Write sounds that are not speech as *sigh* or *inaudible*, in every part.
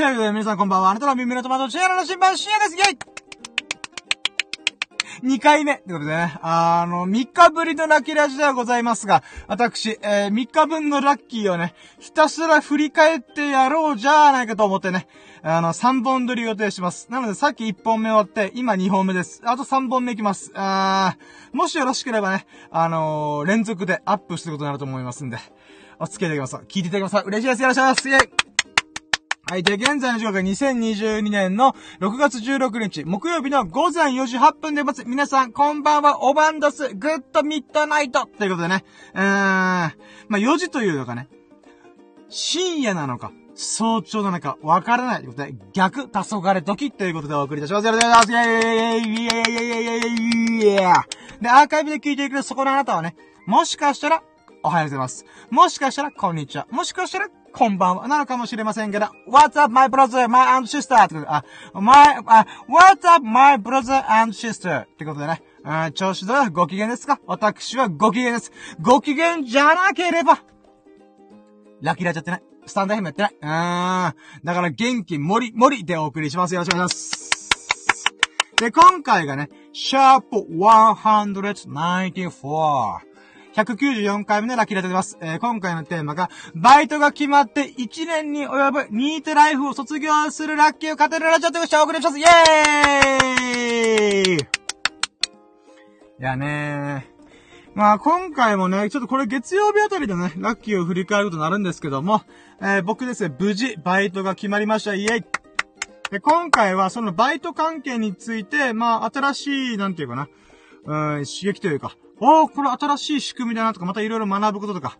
ということで皆さんこんばんは。あなたの耳のトマトチェアの新聞、深夜ですイェイ !2 回目ってことでね、あの、3日ぶりのラッキーラジではございますが、私、えー、3日分のラッキーをね、ひたすら振り返ってやろうじゃないかと思ってね、あの、3本撮り予定します。なので、さっき1本目終わって、今2本目です。あと3本目いきます。あー、もしよろしければね、あのー、連続でアップすることになると思いますんで、お付き合いいただきます。聞いていただきます。嬉しいです。よろしくお願いします。イェイはい。で、現在の時刻は2022年の6月16日、木曜日の午前4時8分でます。皆さん、こんばんは、おばんどす、グッドミッドナイトということでね、うーん、まあ、4時というのかね、深夜なのか、早朝なのか、わからないということで、逆、黄昏時ということでお送りいたします。よろしくお願いします。イェイイェイイェイイェイイェイイェイイェイで、アーカイブで聞いてくれるそこのあなたはね、もしかしたら、おはようございます。もしかしたら、こんにちは。もしかしたら、こんばんは。なのかもしれませんけど、What's up, my brother, my and sister? ってことで、あ、my, あ、What's up, my brother and sister? ってことでね。うん、調子どうご機嫌ですか？私はご機嫌です。ご機嫌じゃなければ、ラキラジャってない。スタンドヘムやってない。うん。だから元気もりもりでお送りします。よろしくお願いします。で、今回がね、シャープ194。194回目のラッキーラでございます。えー、今回のテーマが、バイトが決まって1年に及ぶニートライフを卒業するラッキーを語るラジオとしてお送りします。イェーイいやねー。まあ今回もね、ちょっとこれ月曜日あたりでね、ラッキーを振り返ることになるんですけども、えー、僕ですね、無事バイトが決まりました。イェイで、今回はそのバイト関係について、まあ新しい、なんていうかな、うん、刺激というか、ああ、これ新しい仕組みだなとか、またいろいろ学ぶこととか、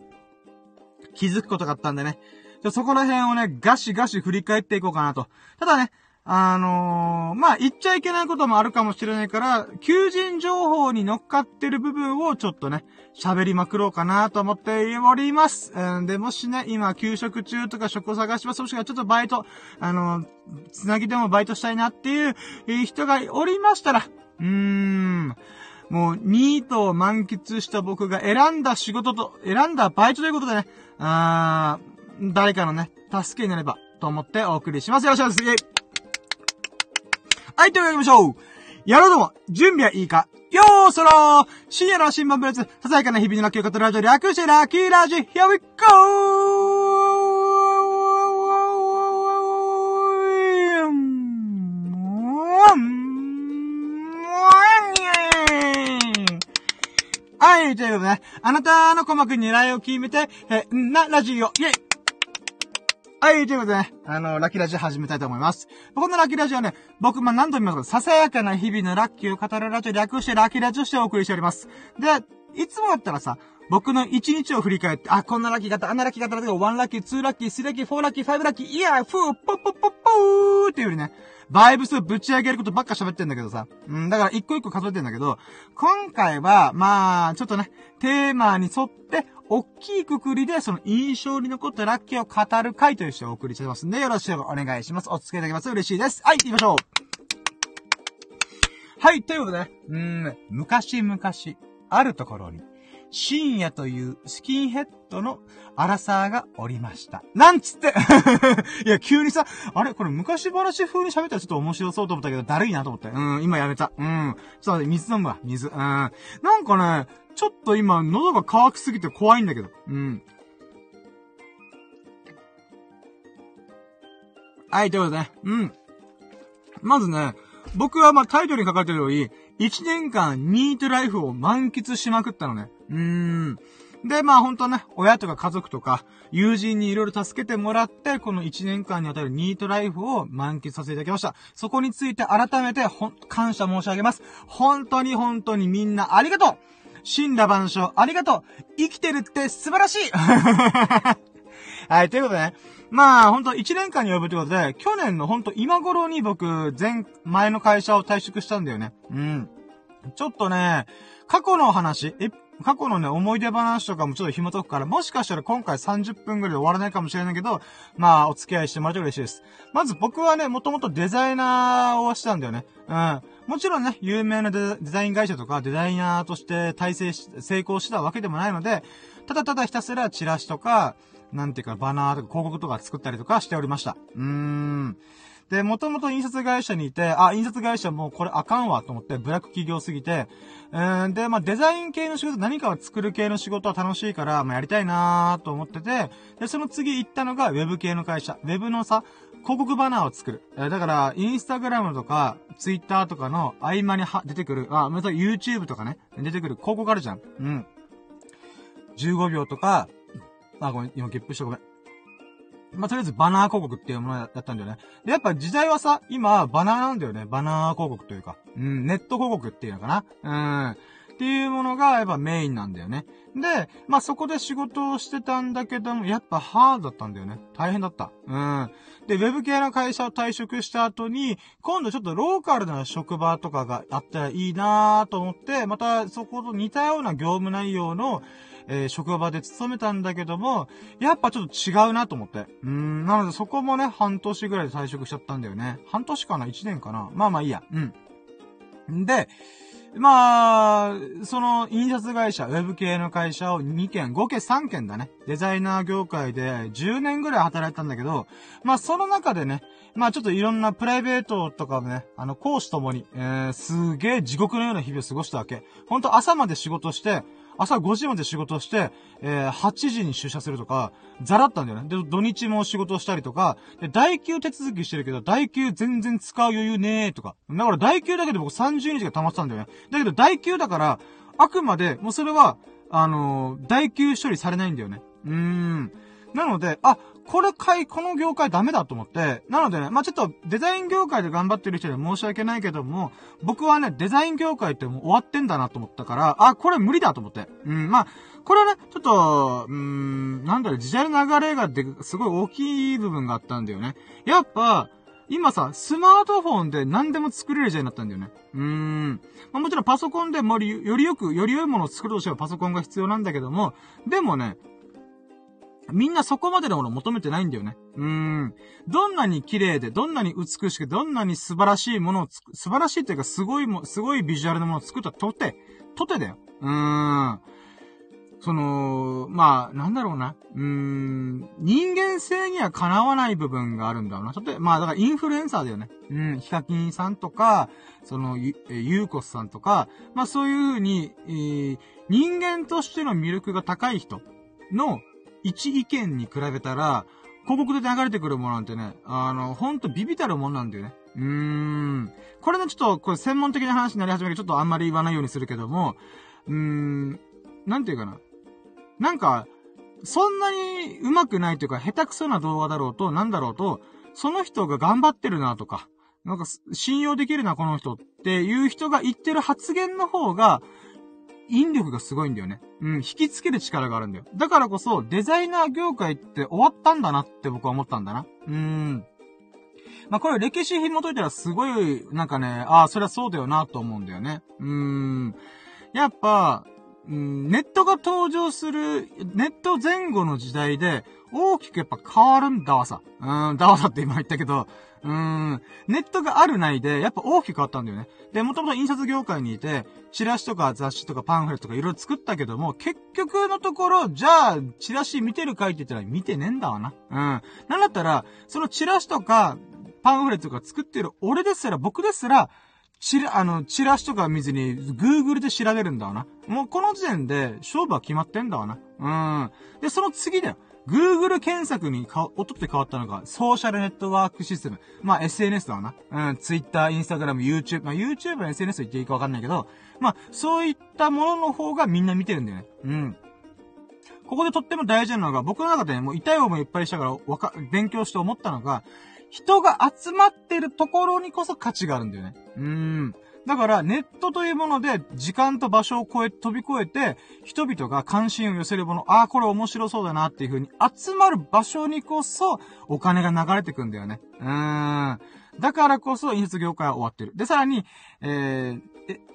気づくことがあったんでね。じゃそこら辺をね、ガシガシ振り返っていこうかなと。ただね、あのー、まあ、言っちゃいけないこともあるかもしれないから、求人情報に乗っかってる部分をちょっとね、喋りまくろうかなと思っております。うん、で、もしね、今、休職中とか職を探します。もしくはちょっとバイト、あのー、つなぎでもバイトしたいなっていう人がおりましたら、うーん、もう、ニートを満喫した僕が選んだ仕事と、選んだバイトということでね、あー、誰かのね、助けになれば、と思ってお送りします。よろしくお願いします。はい、というわけで行きましょう。やろうども、準備はいいかよーそろー深夜の新聞ブレツ、ささやかな日々のラッキーを語るラジオ略してラッキーラジ Here we go! はい、ということでね、あなたの鼓膜に狙いを決めて、え、な、ラジオ、イェイはい、ということでね、あの、ラッキーラジオ始めたいと思います。このラッキーラジオはね、僕、まあ、何度も言いますけど、ささやかな日々のラッキーを語るラジオ略してラッキーラジオしてお送りしております。で、いつもだったらさ、僕の一日を振り返って、あ、こんなラッキー型、あんなラッキー型だけど、1ラッキー、2ラッキー、3ラッキー、4ラッキー、5ラッキー、イヤー、フー、ポッポッポッポーっていうよりね、バイブスぶち上げることばっか喋ってんだけどさ。うん、だから一個一個数えてんだけど、今回は、まあ、ちょっとね、テーマに沿って、大きいくくりで、その印象に残ったラッキーを語る回としてお送りしてますんで、よろしくお願いします。お付き合いいただきます。嬉しいです。はい、行きましょう。はい、ということでね、うん、昔々、あるところに、深夜というスキンヘッドのアラサーがおりました。なんつって *laughs* いや、急にさ、あれこれ昔話風に喋ったらちょっと面白そうと思ったけど、だるいなと思って。うん、今やめた。うん。ちょっと、水飲むわ、水。うん。なんかね、ちょっと今、喉が乾きすぎて怖いんだけど。うん。はい、ということでね。うん。まずね、僕はまあタイトルに書かれてるより、1年間ニートライフを満喫しまくったのね。うーん。で、まあ本当ね、親とか家族とか、友人にいろいろ助けてもらって、この1年間にわたるニートライフを満喫させていただきました。そこについて改めて、ほん感謝申し上げます。本当に本当にみんなありがとう死んだ万象ありがとう生きてるって素晴らしい *laughs* はい、ということでね。まあ、ほんと1年間に及ぶということで、去年のほんと今頃に僕、前、前の会社を退職したんだよね。うん。ちょっとね、過去の話、え、過去のね、思い出話とかもちょっと紐解くから、もしかしたら今回30分ぐらいで終わらないかもしれないけど、まあ、お付き合いしてもらえて嬉しいです。まず僕はね、もともとデザイナーをしてたんだよね。うん。もちろんね、有名なデザイン会社とかデザイナーとして体制し、成功したわけでもないので、ただただひたすらチラシとか、なんていうか、バナーとか広告とか作ったりとかしておりました。うーん。で、もともと印刷会社にいて、あ、印刷会社もうこれあかんわと思って、ブラック企業すぎて、うん、で、まあ、デザイン系の仕事、何かを作る系の仕事は楽しいから、まあ、やりたいなーと思ってて、で、その次行ったのが、ウェブ系の会社。ウェブのさ、広告バナーを作る。えだから、インスタグラムとか、ツイッターとかの合間には出てくる、あ、また YouTube とかね、出てくる広告あるじゃん。うん。15秒とか、あ、ごめん、今ゲップしたごめん。まあ、とりあえずバナー広告っていうものだったんだよね。で、やっぱ時代はさ、今、バナーなんだよね。バナー広告というか。うん、ネット広告っていうのかな。うん。っていうものがやっぱメインなんだよね。で、まあ、そこで仕事をしてたんだけども、やっぱハードだったんだよね。大変だった。うん。で、ウェブ系の会社を退職した後に、今度ちょっとローカルな職場とかがあったらいいなと思って、またそこと似たような業務内容の、えー、職場で勤めたんだけども、やっぱちょっと違うなと思って。うん、なのでそこもね、半年ぐらいで退職しちゃったんだよね。半年かな ?1 年かな？まあまあいいや。うん。で、まあ、その印刷会社、ウェブ系の会社を2件、5件、3件だね。デザイナー業界で10年ぐらい働いたんだけど、まあその中でね、まあちょっといろんなプライベートとかもね、あの講師ともに、えー、すげえ地獄のような日々を過ごしたわけ。ほんと朝まで仕事して、朝5時まで仕事して、えー、8時に出社するとか、ザラったんだよね。で、土日も仕事したりとか、で、代休手続きしてるけど、代休全然使う余裕ねーとか。だから代休だけで僕30日が溜まってたんだよね。だけど代休だから、あくまで、もうそれは、あのー、代休処理されないんだよね。うーん。なので、あ、これ買い、この業界ダメだと思って、なのでね、まあ、ちょっとデザイン業界で頑張ってる人には申し訳ないけども、僕はね、デザイン業界ってもう終わってんだなと思ったから、あ、これ無理だと思って。うん、まあ、これはね、ちょっと、うーん、なんだろう、時代の流れがで、すごい大きい部分があったんだよね。やっぱ、今さ、スマートフォンで何でも作れる時代になったんだよね。うーん。まあ、もちろんパソコンでもよりよく、より良いものを作るとしてはパソコンが必要なんだけども、でもね、みんなそこまでのものを求めてないんだよね。うーん。どんなに綺麗で、どんなに美しく、どんなに素晴らしいものをつく、素晴らしいっていうか、すごいも、すごいビジュアルなものを作ったとて、とてだよ。うーん。その、まあ、なんだろうな。うーん、人間性にはかなわない部分があるんだろうな。例えば、まあ、だからインフルエンサーだよね。うん、ヒカキンさんとか、その、ゆ、ゆうこさんとか、まあそういう風に、えー、人間としての魅力が高い人の、一意見に比べたら、広告で流れてくるものなんてね、あの、ほんとビビたるもんなんだよね。うーん。これね、ちょっと、これ専門的な話になり始めるちょっとあんまり言わないようにするけども、うーん、なんていうかな。なんか、そんなに上手くないというか、下手くそな動画だろうと、なんだろうと、その人が頑張ってるなとか、なんか、信用できるな、この人っていう人が言ってる発言の方が、引力がすごいんだよね。うん、引きつける力があるんだよ。だからこそ、デザイナー業界って終わったんだなって僕は思ったんだな。うーん。まあ、これ歴史紐解いたらすごい、なんかね、ああ、そりゃそうだよなと思うんだよね。うーん。やっぱ、うん、ネットが登場する、ネット前後の時代で、大きくやっぱ変わるんだわさ。うん、だわさって今言ったけど、うーん、ネットがあるないで、やっぱ大きく変わったんだよね。で、もともと印刷業界にいて、チラシとか雑誌とかパンフレットとかいろいろ作ったけども、結局のところ、じゃあ、チラシ見てるかいって言ったら見てねえんだわな。うん。なんだったら、そのチラシとか、パンフレットとか作ってる俺ですら、僕ですら、チラ、あの、チラシとか見ずに、Google で調べるんだわな。もうこの時点で、勝負は決まってんだわな。うん。で、その次だよ。Google 検索にか、音って変わったのが、ソーシャルネットワークシステム。まあ、SNS だわな。うん、Twitter、Instagram、YouTube。まあ、YouTube は SNS と言っていいかわかんないけど、まあ、そういったものの方がみんな見てるんだよね。うん。ここでとっても大事なのが、僕の中でね、もう痛い思いいっぱいしたから、わか、勉強して思ったのが、人が集まってるところにこそ価値があるんだよね。うーん。だから、ネットというもので、時間と場所を超え、飛び越えて、人々が関心を寄せるもの、ああ、これ面白そうだなっていう風に集まる場所にこそ、お金が流れてくんだよね。うーん。だからこそ、印刷業界は終わってる。で、さらに、えー、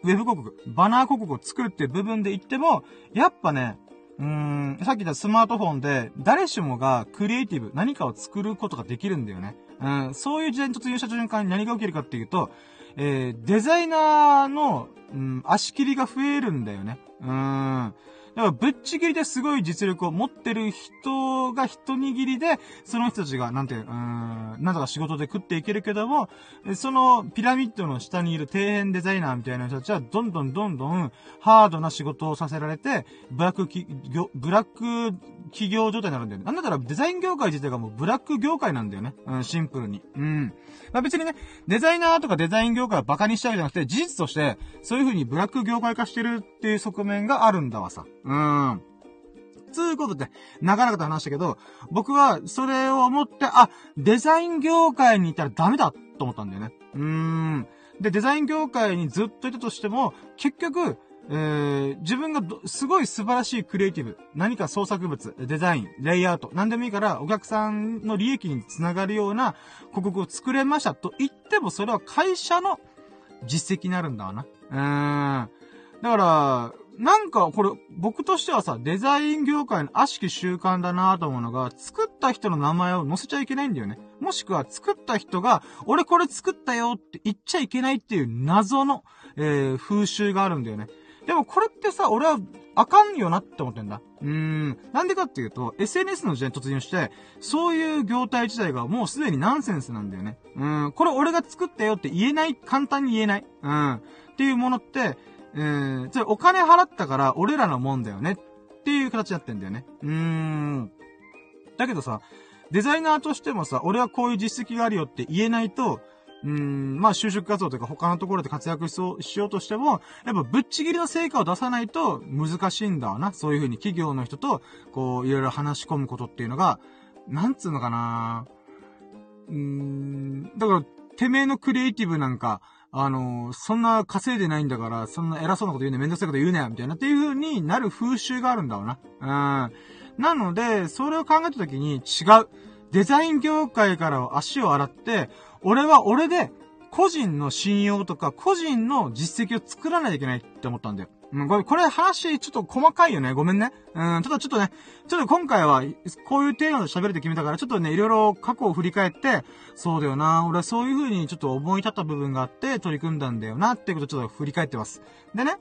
ウェブ広告、バナー広告を作るっていう部分で言っても、やっぱね、うーん、さっき言ったスマートフォンで、誰しもがクリエイティブ、何かを作ることができるんだよね。うん、そういう時代に突入した瞬間に何が起きるかっていうと、えー、デザイナーの、うん、足切りが増えるんだよね。うん。だからぶっちぎりですごい実力を持ってる人が一握りで、その人たちが、なんて、うん、なんとか仕事で食っていけるけども、そのピラミッドの下にいる底辺デザイナーみたいな人たちは、どんどんどんどんハードな仕事をさせられて、ブラック、ブラック企業状態になるんだよね。なんだったらデザイン業界自体がもうブラック業界なんだよね。うん、シンプルに。うん。まあ別にね、デザイナーとかデザイン業界をバカにしちゃうじゃなくて、事実として、そういう風にブラック業界化してるっていう側面があるんだわさ。うん。つうことで、なかなかと話したけど、僕はそれを思って、あ、デザイン業界にいたらダメだと思ったんだよね。うーん。で、デザイン業界にずっといたとしても、結局、えー、自分がすごい素晴らしいクリエイティブ、何か創作物、デザイン、レイアウト、何でもいいから、お客さんの利益につながるような広告を作れましたと言っても、それは会社の実績になるんだわな。うん。だから、なんか、これ、僕としてはさ、デザイン業界の悪しき習慣だなと思うのが、作った人の名前を載せちゃいけないんだよね。もしくは、作った人が、俺これ作ったよって言っちゃいけないっていう謎の、えー、風習があるんだよね。でもこれってさ、俺は、あかんよなって思ってんだ。うーん。なんでかっていうと、SNS の時代に突入して、そういう業態自体がもうすでにナンセンスなんだよね。うん。これ俺が作ったよって言えない、簡単に言えない。うん。っていうものって、えー、それお金払ったから俺らのもんだよねっていう形になってんだよね。うーん。だけどさ、デザイナーとしてもさ、俺はこういう実績があるよって言えないと、うん、まあ就職活動とか他のところで活躍しそう、しようとしても、やっぱぶっちぎりの成果を出さないと難しいんだわな。そういう風に企業の人と、こう、いろいろ話し込むことっていうのが、なんつうのかなうーん、だから、てめえのクリエイティブなんか、あの、そんな稼いでないんだから、そんな偉そうなこと言うね、めんどくさいこと言うね、みたいなっていう風になる風習があるんだわな。うん。なので、それを考えた時に違う。デザイン業界から足を洗って、俺は俺で、個人の信用とか、個人の実績を作らないといけないって思ったんだよ。うん、これ、これ話ちょっと細かいよね。ごめんね。うん、ただちょっとね、ちょっと今回は、こういうテーマで喋るって決めたから、ちょっとね、いろいろ過去を振り返って、そうだよな、俺はそういう風にちょっと思い立った部分があって、取り組んだんだよな、っていうことをちょっと振り返ってます。でね、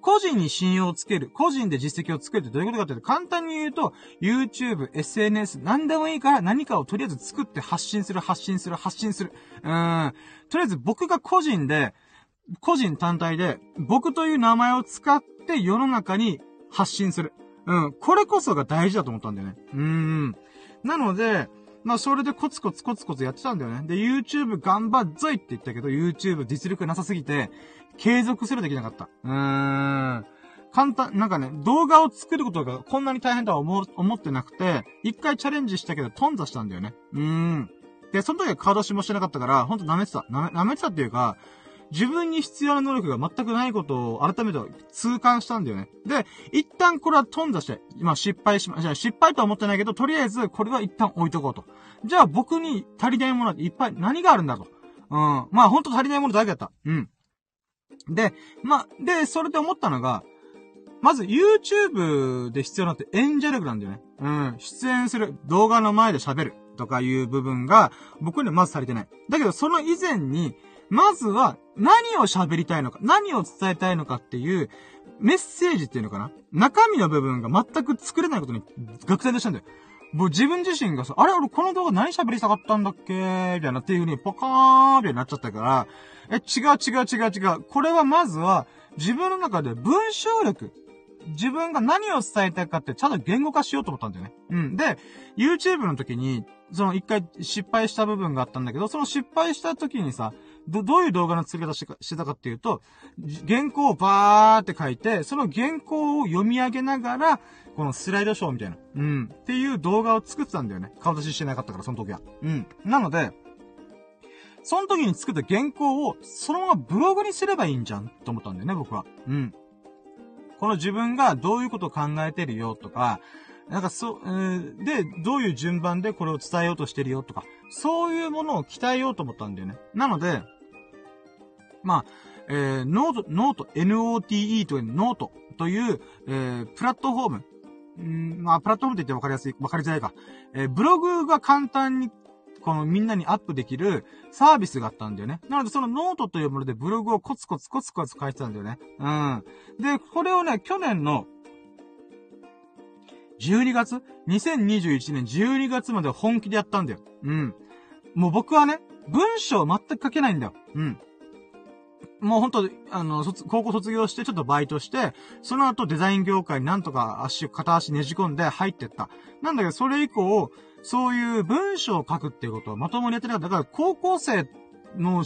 個人に信用をつける。個人で実績をつけるってどういうことかっていうと、簡単に言うと、YouTube、SNS、何でもいいから何かをとりあえず作って発信する、発信する、発信する。うーん。とりあえず僕が個人で、個人単体で、僕という名前を使って世の中に発信する。うん。これこそが大事だと思ったんだよね。うーん。なので、まあ、それでコツコツコツコツやってたんだよね。で、YouTube 頑張っぞいって言ったけど、YouTube 実力なさすぎて、継続するできなかった。うーん。簡単、なんかね、動画を作ることがこんなに大変とは思、思ってなくて、一回チャレンジしたけど、頓挫したんだよね。うーん。で、その時は顔出しもしてなかったから、ほんと舐めてた。舐め、てたっていうか、自分に必要な能力が全くないことを改めて痛感したんだよね。で、一旦これは頓挫して、今失敗しま、じゃ失敗とは思ってないけど、とりあえずこれは一旦置いとこうと。じゃあ僕に足りないものっていっぱい何があるんだと。うん。まあほんと足りないものだけだった。うん。で、ま、で、それで思ったのが、まず YouTube で必要なって演者力なんだよね。うん。出演する、動画の前で喋るとかいう部分が僕にはまず足りてない。だけどその以前に、まずは何を喋りたいのか、何を伝えたいのかっていうメッセージっていうのかな中身の部分が全く作れないことに学生としたんだよ。もう自分自身がさ、あれ俺この動画何喋りたかったんだっけ？みたいなっていう風にポカーンみたいになっちゃったから、え、違う違う違う違う。これはまずは自分の中で文章力。自分が何を伝えたいかってちゃんと言語化しようと思ったんだよね。うん。で、YouTube の時に、その一回失敗した部分があったんだけど、その失敗した時にさ、ど、どういう動画の作り方してたかっていうと、原稿をバーって書いて、その原稿を読み上げながら、このスライドショーみたいな、うん、っていう動画を作ってたんだよね。顔出ししてなかったから、その時は。うん。なので、その時に作った原稿を、そのままブログにすればいいんじゃんと思ったんだよね、僕は。うん。この自分がどういうことを考えてるよとか、なんかそ、えー、で、どういう順番でこれを伝えようとしてるよとか、そういうものを鍛えようと思ったんだよね。なので、まあ、えー、 note、note、NOTE というノートという、えー、プラットフォーム。んまあ、プラットフォームって言って分かりやすい、分かりづらいか。えー、ブログが簡単に、このみんなにアップできるサービスがあったんだよね。なのでそのノートというものでブログをコツコツコツコツ書いてたんだよね。うん。で、これをね、去年の12月 ?2021 年12月まで本気でやったんだよ。うん。もう僕はね、文章全く書けないんだよ。うん。もうほんと、あの、高校卒業してちょっとバイトして、その後デザイン業界になんとか足、片足ねじ込んで入ってった。なんだけど、それ以降、そういう文章を書くっていうことはまともにやってなかった。だから、高校生の、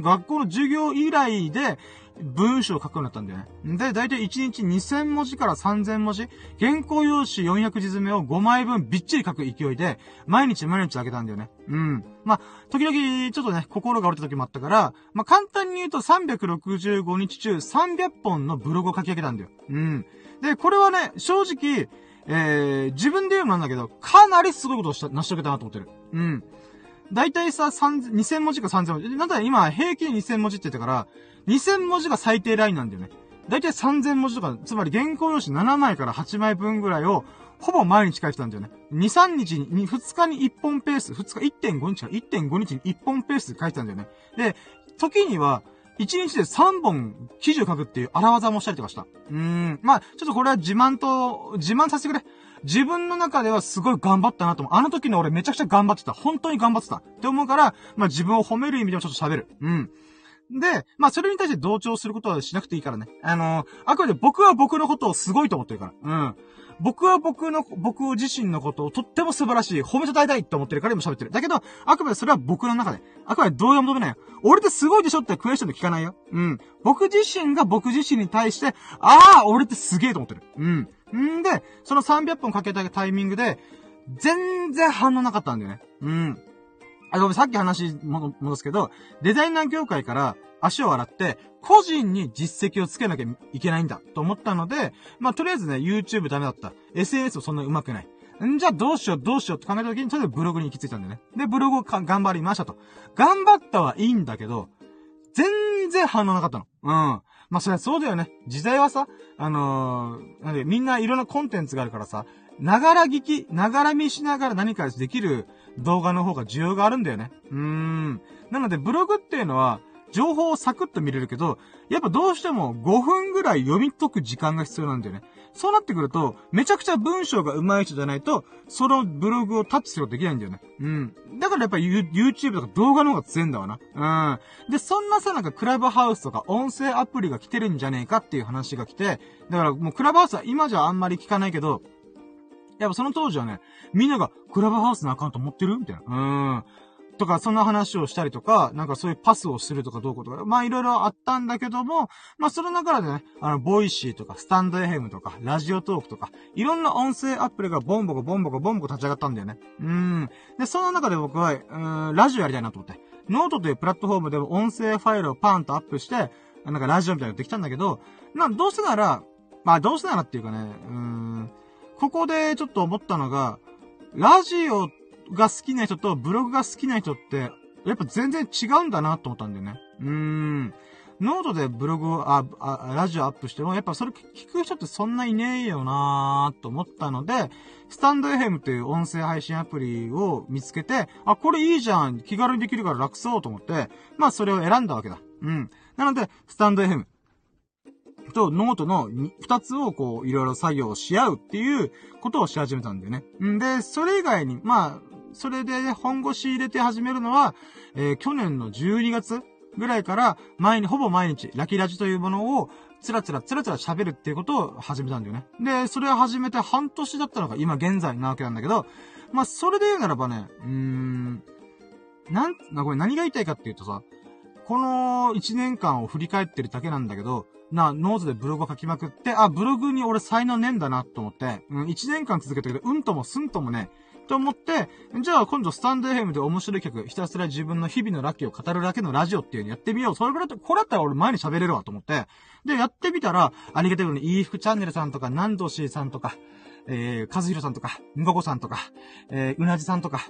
学校の授業以来で、文章を書くようになったんだよね。で、だいたい1日2000文字から3000文字、原稿用紙400字詰めを5枚分びっちり書く勢いで、毎日毎日あげたんだよね。うん。まあ、時々、ちょっとね、心が折れた時もあったから、まあ、簡単に言うと365日中300本のブログを書き上げたんだよ。うん。で、これはね、正直、えー、自分で言うのなんだけど、かなりすごいことをした、成し遂げたなと思ってる。うん。だいたいさ、2000文字か3000文字。なんだ今、平均2000文字って言ったから、2000文字が最低ラインなんだよね。だいたい3000文字とか、つまり原稿用紙7枚から8枚分ぐらいを、ほぼ毎日書いてたんだよね。2、3日に、2日に1本ペース、2日1.5日か1.5日に1本ペースで書いてたんだよね。で、時には、1日で3本記事を書くっていう荒技もしたりとかした。うーん。まあ、ちょっとこれは自慢と、自慢させてくれ。自分の中ではすごい頑張ったなと思う。あの時の俺めちゃくちゃ頑張ってた。本当に頑張ってた。って思うから、まあ自分を褒める意味でもちょっと喋る。うん。で、まあそれに対して同調することはしなくていいからね。あのー、あくまで僕は僕のことをすごいと思ってるから。うん。僕は僕の、僕自身のことをとっても素晴らしい、褒めたたえたいって思ってるから今喋ってる。だけど、あくまでそれは僕の中で。あくまで同様求めないよ。俺ってすごいでしょってクエスチョンで聞かないよ。うん。僕自身が僕自身に対して、ああ、俺ってすげえと思ってる。うん。んで、その300本かけたタイミングで、全然反応なかったんだよね。うん。あ、ごめん、さっき話戻すけど、デザイナー業界から足を洗って、個人に実績をつけなきゃいけないんだと思ったので、まあ、とりあえずね、YouTube ダメだった。SNS もそんな上手くない。んじゃあどうしようどうしようって考えた時に、とりあえずブログに行き着いたんだよね。で、ブログを頑張りましたと。頑張ったはいいんだけど、全然反応なかったの。うん。まあ、そりゃそうだよね。時代はさ、あのー、なんで、みんないろんなコンテンツがあるからさ、ながら聞き、ながら見しながら何かできる動画の方が需要があるんだよね。うーん。なので、ブログっていうのは、情報をサクッと見れるけど、やっぱどうしても5分ぐらい読み解く時間が必要なんだよね。そうなってくると、めちゃくちゃ文章が上手い人じゃないと、そのブログをタッチすることできないんだよね。うん。だからやっぱ YouTube とか動画の方が強いんだわな。うん。で、そんなさ、なんかクラブハウスとか音声アプリが来てるんじゃねえかっていう話が来て、だからもうクラブハウスは今じゃあんまり聞かないけど、やっぱその当時はね、みんながクラブハウスのアカウント持ってるみたいな。うん。とか、そんな話をしたりとか、なんかそういうパスをするとかどうこうとか、まあいろいろあったんだけども、まあその中でね、あの、 Voicyとか、 stand.fmとか、 Radiotalkとか、いろんな音声アプリがボンボコボンボコボンボコ立ち上がったんだよね。うん。で、その中で僕は、うん、ラジオやりたいなと思って。ノートというプラットフォームでも音声ファイルをパンとアップして、なんかラジオみたいなのできたんだけど、な、どうせなら、まあどうせならっていうかね、うーん、ここでちょっと思ったのが、ラジオが好きな人とブログが好きな人って、やっぱ全然違うんだなと思ったんだよね。うーん。ノートでブログを、あ、あ、ラジオアップしても、やっぱそれ聞く人ってそんないねえよなーと思ったので、 stand.fm っていう音声配信アプリを見つけて、あ、これいいじゃん気軽にできるから楽そうと思って、まあそれを選んだわけだ。うん。なので、スタンド FM とノートの二つをこう、いろいろ作業し合うっていうことをし始めたんだよね。んで、それ以外に、まあ、それで本腰入れて始めるのは、えー、去年の12月ぐらいから、前に、ほぼ毎日、ラキラジというものを、つらつらつらつら喋るっていうことを始めたんだよね。で、それを始めて半年だったのが今現在なわけなんだけど、まあ、それで言うならばね、うーん、なん、な、これ何が言いたいかっていうとさ、この1年間を振り返ってるだけなんだけど、な、ノートでブログを書きまくって、あ、ブログに俺才能ねえんだなと思って、うん、1年間続けたけど、うんともすんともね、と思って、じゃあ今度スタンド FM で面白い曲、ひたすら自分の日々のラッキーを語るだけのラジオっていうのやってみよう。それぐらいこれだったら俺前に喋れるわと思って。で、やってみたら、ありがたいことに、いい服チャンネルさんとか、南道しさんとか、えー、和弘さんとか、んごこさんとか、えー、うなじさんとか、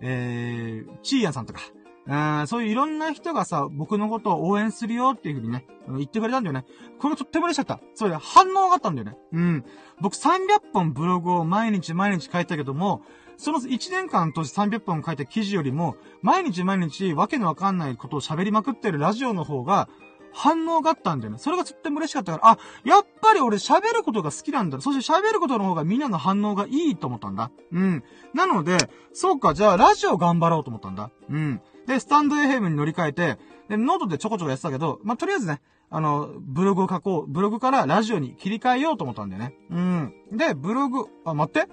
えー、ちーやんさんとか、あそういういろんな人がさ、僕のことを応援するよっていう風にね、言ってくれたんだよね。これとっても嬉しかった。そうで、反応があったんだよね。うん。僕300本ブログを毎日毎日書いたけども、その1年間として300本書いた記事よりも、毎日毎日わけのわかんないことを喋りまくってるラジオの方が、反応があったんだよね。それがとっても嬉しかったから、あ、やっぱり俺喋ることが好きなんだ。そして喋ることの方がみんなの反応がいいと思ったんだ。うん。なので、そうか、じゃあラジオ頑張ろうと思ったんだ。うん。で、 stand.fm に乗り換えて、で、ノートでちょこちょこやってたけど、まあ、とりあえずね、あの、ブログを書こう。ブログからラジオに切り替えようと思ったんだよね。うん。で、ブログ、あ、待って。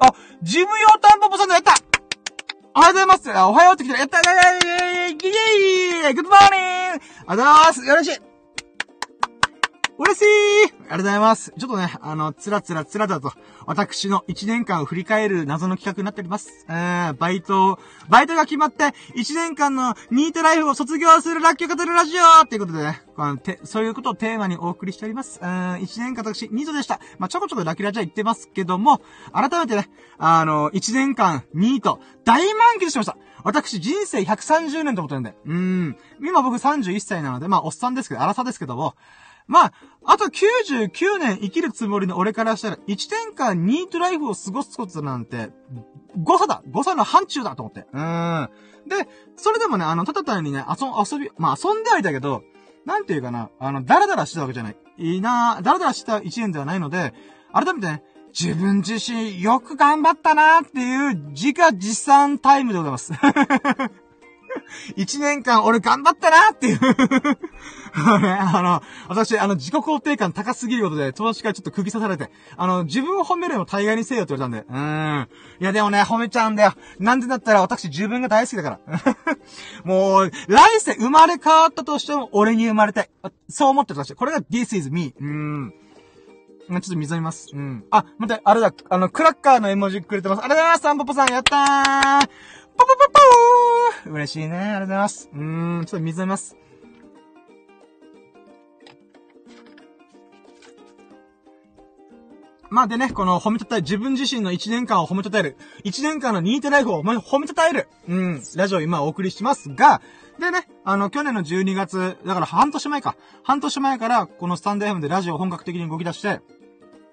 あ、事務用タンポポさんのやったおはようございますおはようって来たやったイェイイェイイェイイェイグッドモーニングありがとうございますよろしい嬉しいありがとうございます。ちょっとね、あの、つらつらつらだと、私の1年間を振り返る謎の企画になっております。えー、バイト、バイトが決まって、1年間のニートライフを卒業するラッキー語るラジオっていうことでね、このて、そういうことをテーマにお送りしております。うん、1年間私、ニートでした。まあ、ちょこちょこラキラジオ言ってますけども、改めてね、あの、1年間、ニート、大満喫しました。私、人生130年と思ってるんで。うん。今僕31歳なので、まあ、おっさんですけど、荒さですけども、まあ、あと99年生きるつもりの俺からしたら、1年間ニートライフを過ごすことなんて、誤差だ誤差の範疇だと思って。うん。で、それでもね、あの、ただ単にね、遊、遊び、まあ遊んではいたけど、なんていうかな、あの、ダラダラしてたわけじゃない。いいなダラダラした1年ではないので、改めてね、自分自身よく頑張ったなっていう自家自賛タイムでございます。*laughs* 一年間俺頑張ったなっていう *laughs* あの、私、あの、自己肯定感高すぎることで、投資からちょっと釘刺されて、あの、自分を褒めるよ大概にせよって言われたんで、うーん。いや、でもね、褒めちゃうんだよ。なんでだったら私自分が大好きだから。*laughs* もう、来世生まれ変わったとしても、俺に生まれたい。そう思ってたし、これが This is me. うーん。ちょっと水飲みます。うん。あ、待って、あれだ、あの、クラッカーの絵文字くれてます。ありがとうございます、サンポポさん、やったーポポポポー嬉しいね。ありがとうございます。うーん、ちょっと水飲みます。まあでね、この褒めたたえ、自分自身の1年間を褒めたたえる。1年間のニートライフを褒めたたえる。うん。ラジオ今お送りしますが、でね、あの、去年の12月、だから半年前か。半年前から、このスタンド FM でラジオを本格的に動き出して、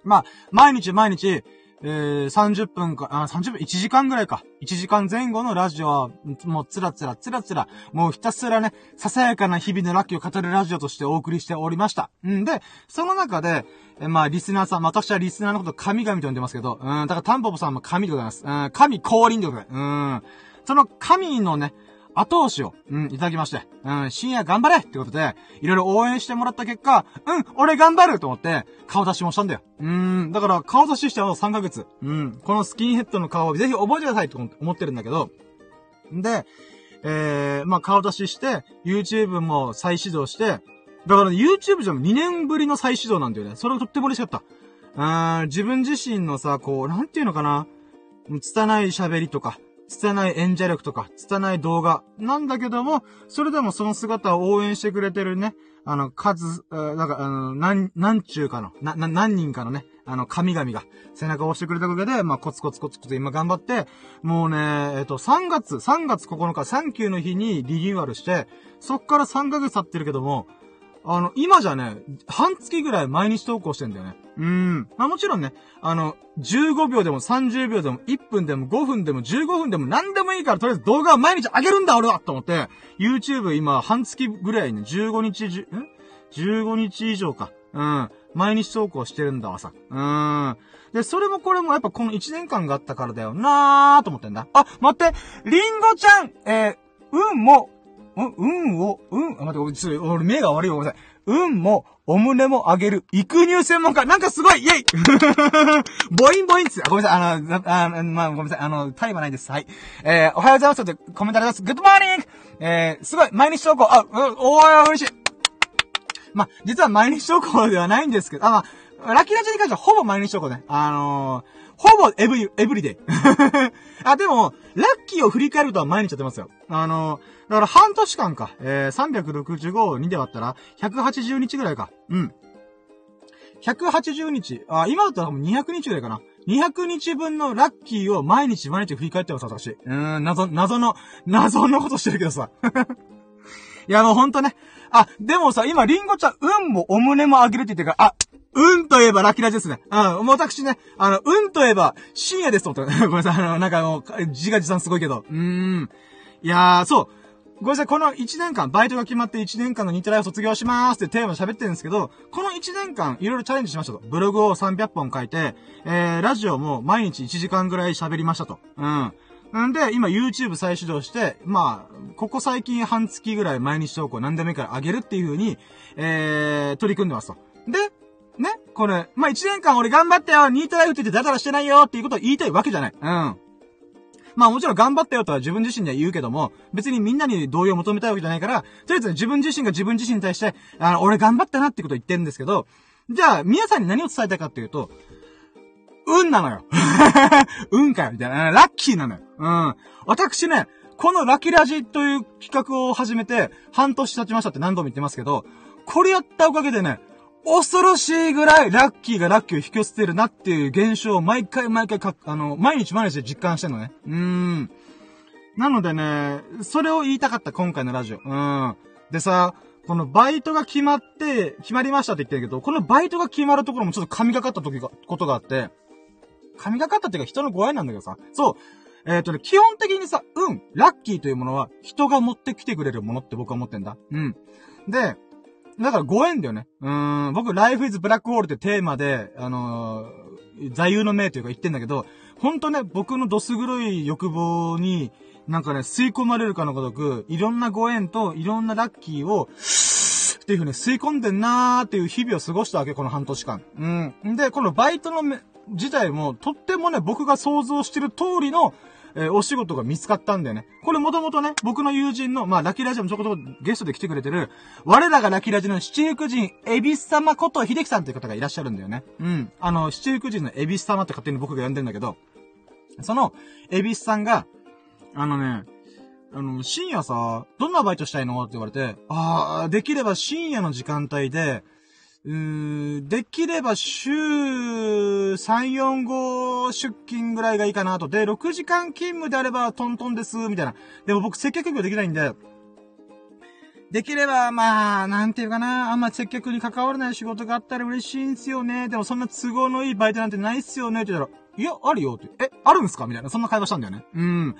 まあ、毎日毎日、えー、30分か、あ、30分、1時間ぐらいか。1時間前後のラジオは、もうつらつらつらつら、もうひたすらね、ささやかな日々のラッキーを語るラジオとしてお送りしておりました。んで、その中で、えまあ、リスナーさんま、私はリスナーのこと神々と呼んでますけど、うん、だからタンポポさんも神でございます。うん、神降臨でございます。うん。その神のね、後押しを、うん、いただきまして、うん、深夜頑張れってことで、いろいろ応援してもらった結果、うん、俺頑張ると思って、顔出しもしたんだよ。うん、だから顔出ししては3ヶ月。うん、このスキンヘッドの顔をぜひ覚えてくださいと思ってるんだけど、で、えー、まあ、顔出しして、YouTube も再始動して、だから、ね、YouTube じゃも2年ぶりの再始動なんだよね。それがとっても嬉しかった。あ自分自身のさ、こう、なんていうのかな。拙い喋りとか、拙い演者力とか、拙い動画。なんだけども、それでもその姿を応援してくれてるね、あの、数、なんか、あの、なんなんちゅうかの、な、な、何人かのね、あの、神々が背中を押してくれたおかげで、まあ、コツコツコツコツ今頑張って、もうね、えっと、3月、3月9日、サンキューの日にリニューアルして、そっから3ヶ月経ってるけども、あの、今じゃね、半月ぐらい毎日投稿してんだよね。うん。まあもちろんね、あの、15秒でも30秒でも1分でも5分でも15分でも何でもいいからとりあえず動画を毎日上げるんだ俺はと思って、YouTube 今半月ぐらいね、15日、ん ?15 日以上か。うん。毎日投稿してるんだわさ。うん。で、それもこれもやっぱこの1年間があったからだよなーと思ってんだ。あ、待ってリンゴちゃんえー、運もうん運を、うん、あ、待って、ちょ俺目が悪いよ、ごめんなさい。運も、お胸も上げる、育乳専門家。なんかすごいイェイ *laughs* ボインボインっつ。ごめんなさい。あの、あの、まあ、ごめんなさい。あの、他意はないです。はい。えー、おはようございます。とコメントありがとうございます。 good morningえー、すごい、毎日投稿。あ、う、おー、嬉しい。まあ、実は毎日投稿ではないんですけど、あ、まあ、ラッキーラジに関してはほぼ毎日投稿ね。あのー、ほぼエブリ、エブリデイ。*laughs* あ、でも、ラッキーを振り返るとは毎日やってますよ。あの、だから半年間か。えー、365を2で割ったら、180日ぐらいか。うん。180日。あ、今だったらもう200日ぐらいかな。200日分のラッキーを毎日毎日振り返ってます、私。うーん、謎、謎の、謎のことしてるけどさ。*laughs* いや、もうほんとね、あ、でもさ、今、リンゴちゃん、運もお胸もあげるって言ってるから、あ、運といえばラキラジですね。うん。もう私ね、あの、運といえば深夜ですと。*laughs* ごめんなさい。あの、なんかもう、自画自賛すごいけど。うーん。いやー、そう。ごめんなさい、この1年間、バイトが決まって1年間のニットライフ卒業しまーすってテーマ喋ってるんですけど、この1年間、いろいろチャレンジしましたと。ブログを300本書いて、えー、ラジオも毎日1時間ぐらい喋りましたと。うん。なんで、今 YouTube 再始動して、まあ、ここ最近半月ぐらい毎日投稿何でもいいから上げるっていう風に、えー、取り組んでますと。で、ね、これ、まあ、1年間俺頑張ったよニートライフって言ってダダラしてないよっていうことを言いたいわけじゃない。うん。まあもちろん頑張ったよとは自分自身では言うけども、別にみんなに同意を求めたいわけじゃないから、とりあえず自分自身が自分自身に対して、あの、俺頑張ったなってことを言ってるんですけど、じゃあ、皆さんに何を伝えたかっていうと、運なのよ。*laughs* 運かよ、みたいな。ラッキーなのよ。うん。私ね、このラキラジという企画を始めて、半年経ちましたって何度も言ってますけど、これやったおかげでね、恐ろしいぐらいラッキーがラッキーを引き寄せてるなっていう現象を毎回毎回か、あの、毎日毎日で実感してんのね。うーん。なのでね、それを言いたかった今回のラジオ。うん。でさ、このバイトが決まって、決まりましたって言ってるけど、このバイトが決まるところもちょっと神がかった時が、ことがあって、神がかったっていうか人のご縁なんだけどさ、そう。えっ、ー、とね、基本的にさ、うん、ラッキーというものは人が持ってきてくれるものって僕は思ってんだ。うん。で、だからご縁だよね。うーん、僕、Life is Black Hole ってテーマで、あのー、座右の銘というか言ってんだけど、ほんとね、僕のどす黒い欲望に、なんかね、吸い込まれるかのごとく、いろんなご縁といろんなラッキーを、っていう風に吸い込んでんなーっていう日々を過ごしたわけ、この半年間。うん。で、このバイトの、自体も、とってもね、僕が想像してる通りの、えー、お仕事が見つかったんだよね。これもともとね、僕の友人の、まあ、ラキーラジオもちょこちょこゲストで来てくれてる、我らがラッキーラジオの七福神、エビス様こと秀樹さんっていう方がいらっしゃるんだよね。うん。あの、七福神のエビス様って勝手に僕が呼んでんだけど、その、エビスさんが、あのね、あの、深夜さ、どんなバイトしたいの？って言われて、ああ、できれば深夜の時間帯で、うーできれば週3、4、5出勤ぐらいがいいかなと。で、6時間勤務であればトントンです、みたいな。でも僕接客業できないんで、できれば、まあ、なんていうかな、あんま接客に関わらない仕事があったら嬉しいんすよね。でもそんな都合のいいバイトなんてないっすよね。って言ったら、いや、あるよって。え、あるんすか？みたいな。そんな会話したんだよね。うん。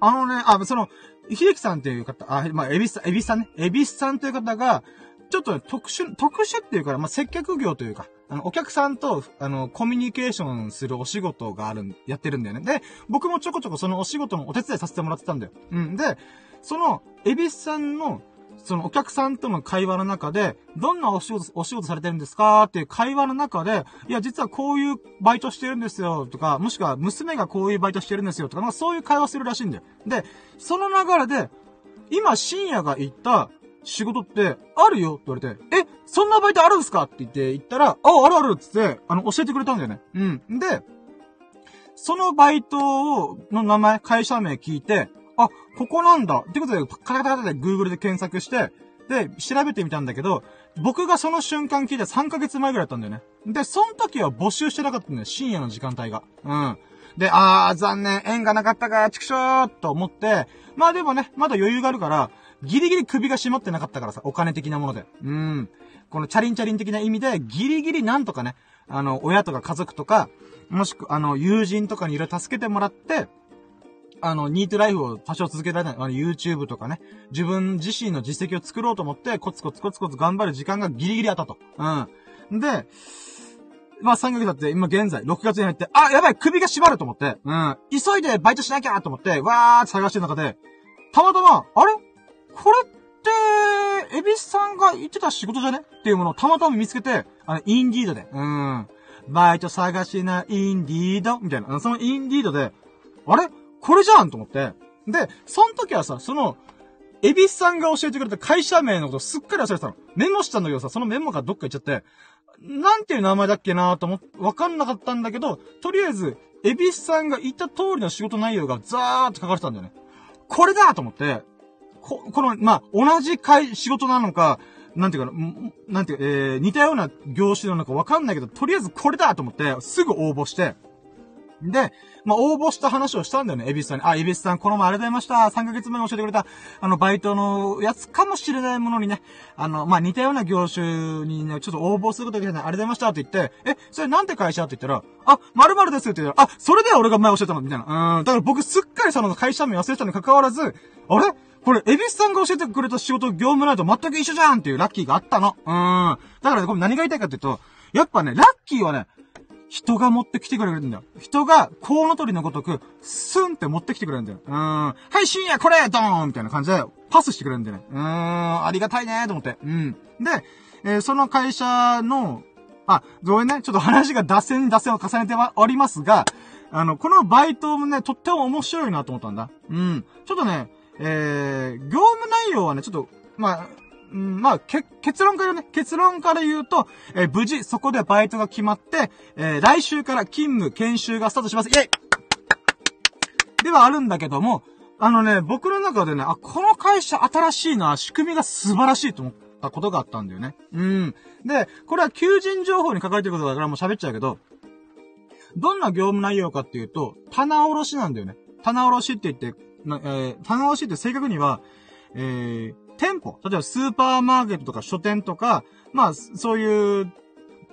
あのね、あ、その、秀樹さんっていう方、あ、まあ、エビスさん、エビスさんね。エビスさんという方が、ちょっと、特殊、特殊っていうか、まあ、接客業というか、あの、お客さんと、あの、コミュニケーションするお仕事がある、やってるんだよね。で、僕もちょこちょこそのお仕事のお手伝いさせてもらってたんだよ。うん。で、その、エビスさんの、そのお客さんとの会話の中で、どんなお仕事、お仕事されてるんですかっていう会話の中で、いや、実はこういうバイトしてるんですよ、とか、もしくは娘がこういうバイトしてるんですよ、とか、まあそういう会話するらしいんだよ。で、その流れで、今深夜が言った、仕事ってあるよって言われて、え、そんなバイトあるんすか？って言って言ったら、あ、あるあるっつって、あの、教えてくれたんだよね。うん。で、そのバイトを、の名前、会社名聞いて、あ、ここなんだ。ってことで、カタカタカタで Google で検索して、で、調べてみたんだけど、僕がその瞬間聞いて3ヶ月前ぐらいだったんだよね。で、その時は募集してなかったんだよ。深夜の時間帯が。うん。で、あー、残念、縁がなかったか、畜生と思って、まあでもね、まだ余裕があるから、ギリギリ首が締まってなかったからさ、お金的なもので。うん。このチャリンチャリン的な意味で、ギリギリなんとかね、あの、親とか家族とか、もしく、あの、友人とかにいろいろ助けてもらって、あの、ニートライフを多少続けられない、あの、YouTube とかね、自分自身の実績を作ろうと思って、コツコツコツコツ頑張る時間がギリギリあったと。うん。で、まあ3ヶ月経って、今現在、6月に入って、あ、やばい首が締まると思って、うん。急いでバイトしなきゃと思って、わーって探してる中で、たまたま、あれ？これって、エビスさんが言ってた仕事じゃね？っていうものをたまたま見つけて、あの、インディードで、うん。バイト探しな、インディード？みたいな。そのインディードで、あれ？これじゃんと思って。で、その時はさ、その、エビスさんが教えてくれた会社名のことすっかり忘れてたの。メモしたんだけどさ、そのメモがどっか行っちゃって、なんていう名前だっけなーと思って、わかんなかったんだけど、とりあえず、エビスさんが言った通りの仕事内容がザーって書かれてたんだよね。これだと思って、こ、この、まあ、同じ会、仕事なのか、なんていうかな、なんていうか、えー、似たような業種なのかわかんないけど、とりあえずこれだと思って、すぐ応募して、で、まあ、応募した話をしたんだよね、エビスさんに。あ、エビスさん、この前ありがとうございました。3ヶ月前に教えてくれた、あの、バイトのやつかもしれないものにね、あの、まあ、似たような業種にね、ちょっと応募することができたありがとうございましたって言って、え、それなんて会社って言ったら、あ、〇〇ですって言ったら、あ、それで俺が前教えたのみたいな。うん。だから僕すっかりその会社名忘れたのに関わらず、あれ？これ、エビスさんが教えてくれた仕事、業務内と全く一緒じゃんっていうラッキーがあったの。うん。だからね、これ何が言いたいかっていうと、やっぱね、ラッキーはね、人が持ってきてくれるんだよ。人が、コウノトリのごとく、スンって持ってきてくれるんだよ。うーん。はい、深夜これドーンみたいな感じで、パスしてくれるんだよね。うーん、ありがたいねーと思って。うん。で、えー、その会社の、あ、ごめんね。ちょっと話が脱線、脱線を重ねてはおりますが、あの、このバイトもね、とっても面白いなと思ったんだ。うん。ちょっとね、えー、業務内容はね、ちょっと、まあ、うん、まあ、け、結論からね、結論から言うと、えー、無事、そこでバイトが決まって、えー、来週から勤務、研修がスタートします。イェイではあるんだけども、あのね、僕の中でね、あ、この会社新しいな、仕組みが素晴らしいと思ったことがあったんだよね。うん。で、これは求人情報に書かれてることだからもう喋っちゃうけど、どんな業務内容かっていうと、棚卸しなんだよね。棚卸しって言って、なえー、棚卸しって正確には、えー、店舗、例えばスーパーマーケットとか書店とか、まあ、そういう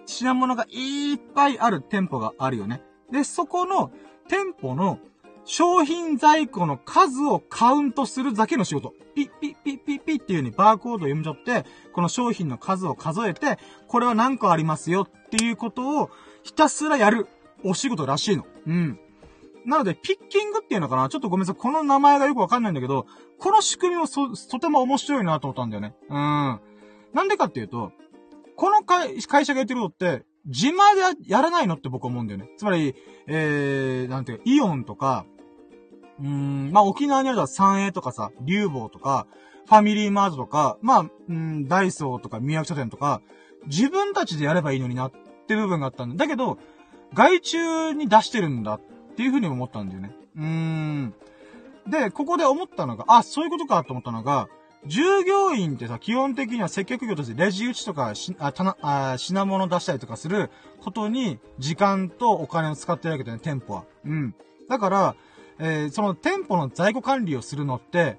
品物がいっぱいある店舗があるよね。で、そこの店舗の商品在庫の数をカウントするだけの仕事。ピッピッピッピッピッっていう風にバーコードを読み取って、この商品の数を数えて、これは何個ありますよっていうことをひたすらやるお仕事らしいの。うん。なので、ピッキングっていうのかな？ちょっとごめんなさい。この名前がよくわかんないんだけど、この仕組みもそ、とても面白いなと思ったんだよね。うん。なんでかっていうと、この会会社がやってることって、自前でやらないのって僕思うんだよね。つまり、えー、なんていうかイオンとか、うん、まあ、沖縄にあるのは三栄とかさ、竜房とか、ファミリーマートとか、まあ、うん、ダイソーとか、宮城書店とか、自分たちでやればいいのになって部分があったんだ。だけど、外注に出してるんだっっていうふうに思ったんだよね。うーん。で、ここで思ったのが、あ、そういうことかと思ったのが、従業員ってさ、基本的には接客業としてレジ打ちとかし、あ、棚、あ、品物出したりとかすることに、時間とお金を使ってるわけだよね、店舗は。うん。だから、えー、その店舗の在庫管理をするのって、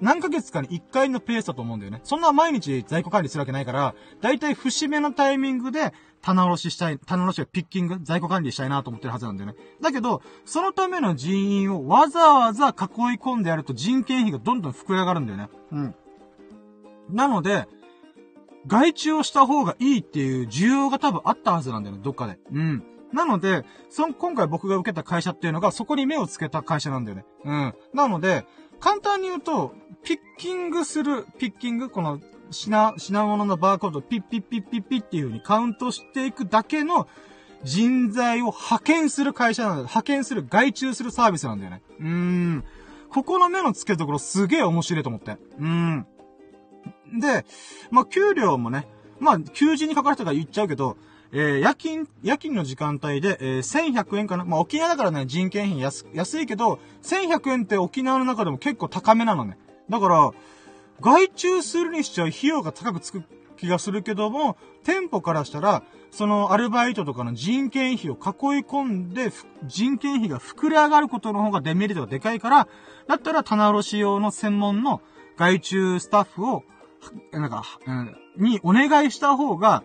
何ヶ月かに1回のペースだと思うんだよね。そんな毎日在庫管理するわけないから、だいたい節目のタイミングで棚卸ししたい、棚卸しピッキング、在庫管理したいなと思ってるはずなんだよね。だけど、そのための人員をわざわざ囲い込んでやると人件費がどんどん膨れ上がるんだよね。うん。なので、外注をした方がいいっていう需要が多分あったはずなんだよね、どっかで。うん。なので、その、今回僕が受けた会社っていうのが、そこに目をつけた会社なんだよね。うん。なので、簡単に言うと、ピッキングする、ピッキング、この、品、品物のバーコード、ピッピッピッピッピッっていう風にカウントしていくだけの人材を派遣する会社なんだ。派遣する、外注するサービスなんだよね。うーん。ここの目の付けどころすげえ面白いと思って。うーん。で、まあ、給料もね、まあ、求人に書かれたから言っちゃうけど、えー、夜勤、夜勤の時間帯で、えー、1100円かなまあ、沖縄だからね、人件費安、安いけど、1100円って沖縄の中でも結構高めなのね。だから、外注するにしちゃ費用が高くつく気がするけども、店舗からしたら、そのアルバイトとかの人件費を囲い込んで、人件費が膨れ上がることの方がデメリットがでかいから、だったら棚卸用の専門の外注スタッフを、なんか、うん、にお願いした方が、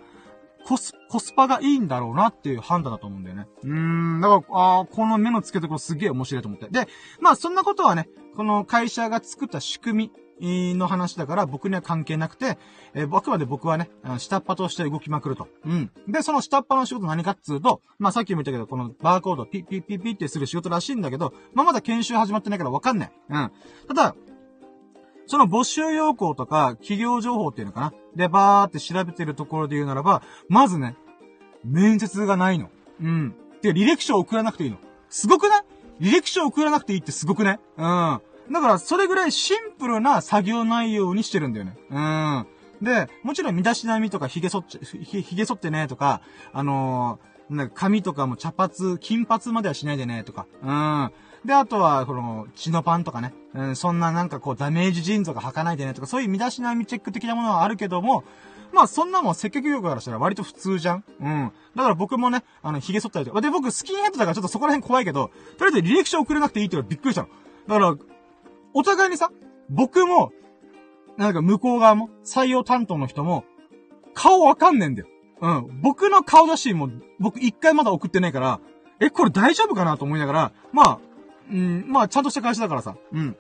コス、コスパがいいんだろうなっていう判断だと思うんだよね。うーん、だから、ああ、この目の付けどころすげえ面白いと思って。で、まあそんなことはね、この会社が作った仕組みの話だから僕には関係なくて、えー、あくまで僕はね、下っ端として動きまくると。うん。で、その下っ端の仕事何かっつうと、まあさっきも言ったけど、このバーコードピッピッピッピッってする仕事らしいんだけど、まあまだ研修始まってないからわかんない。うん。ただ、その募集要項とか、企業情報っていうのかな？で、バーって調べてるところで言うならば、まずね、面接がないの。うん。で、履歴書を送らなくていいの。すごくない？履歴書を送らなくていいってすごくねうん。だから、それぐらいシンプルな作業内容にしてるんだよね。うん。で、もちろん身だしなみとか髭剃っち、髭剃ってねとか、あのー、なんか髪とかも茶髪、金髪まではしないでねとか、うん。で、あとは、この、血のパンとかね。うん、そんななんかこう、ダメージ腎臓が吐かないでねとか、そういう身だしなみチェック的なものはあるけども、まあ、そんなもん接客業からしたら割と普通じゃんうん。だから僕もね、あの、髭剃ったりとか。で、僕スキンヘッドだからちょっとそこら辺怖いけど、とりあえず履歴書送れなくていいって言うびっくりしたの。だから、お互いにさ、僕も、なんか向こう側も、採用担当の人も、顔わかんねえんだよ。うん。僕の顔写真もう、僕一回まだ送ってないから、え、これ大丈夫かなと思いながら、まあ、うん、まあ、ちゃんとした会社だからさ、うん。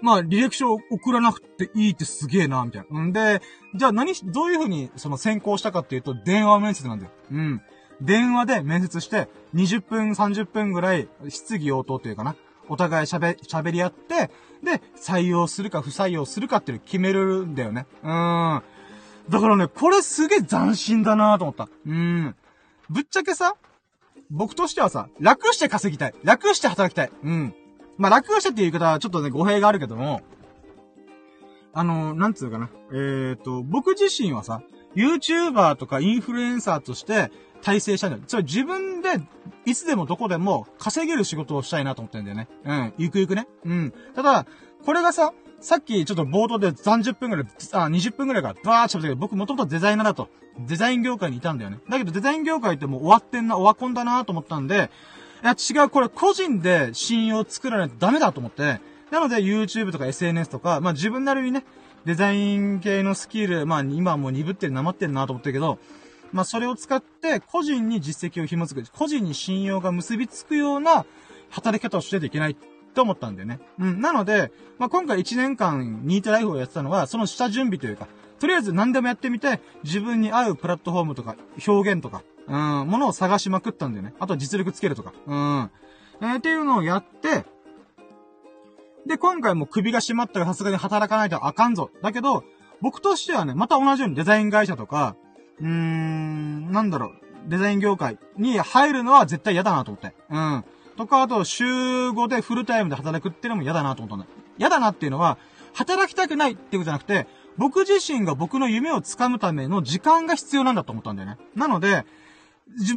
まあ、履歴書送らなくていいってすげえな、みたいな。んで、じゃあ何、どういう風にその先行したかっていうと、電話面接なんだよ。うん。電話で面接して、20分、30分ぐらい、質疑応答というかな。お互い喋、喋り合って、で、採用するか不採用するかっていうの決めるんだよね。うん。だからね、これすげえ斬新だなと思った。うん。ぶっちゃけさ、僕としてはさ、楽して稼ぎたい。楽して働きたい。うん。まあ、楽してっていう言い方はちょっとね、語弊があるけども、あの、なんつうかな。えっ、ー、と、僕自身はさ、YouTuber とかインフルエンサーとして体制したいんだよ。それ自分で、いつでもどこでも稼げる仕事をしたいなと思ってんだよね。うん。ゆくゆくね。うん。ただ、これがさ、さっきちょっと冒頭で30分くらい、あ、20分くらいからバーッと喋ったけど、僕もともとデザイナーだと。デザイン業界にいたんだよね。だけどデザイン業界ってもう終わってんな、終わこんだなと思ったんで、いや、違う、これ個人で信用作らないとダメだと思って、なので YouTube とか SNS とか、まあ自分なりにね、デザイン系のスキル、まあ今はもう鈍ってる、なまってるなと思ってるけど、まあそれを使って個人に実績を紐付く、個人に信用が結びつくような働き方をしてといけないっって思ったんだよね。うん。なので、まあ今回1年間ニートライフをやってたのは、その下準備というか、とりあえず何でもやってみて、自分に合うプラットフォームとか、表現とか、うん、ものを探しまくったんだよね。あとは実力つけるとか、うん。えー、っていうのをやって、で、今回も首が締まったらさすがに働かないとあかんぞ。だけど、僕としてはね、また同じようにデザイン会社とか、うーん、なんだろう、デザイン業界に入るのは絶対嫌だなと思って。うん。とか、あと、週5でフルタイムで働くっていうのも嫌だなと思ったんだ。嫌だなっていうのは、働きたくないっていうことじゃなくて、僕自身が僕の夢を掴むための時間が必要なんだと思ったんだよね。なので、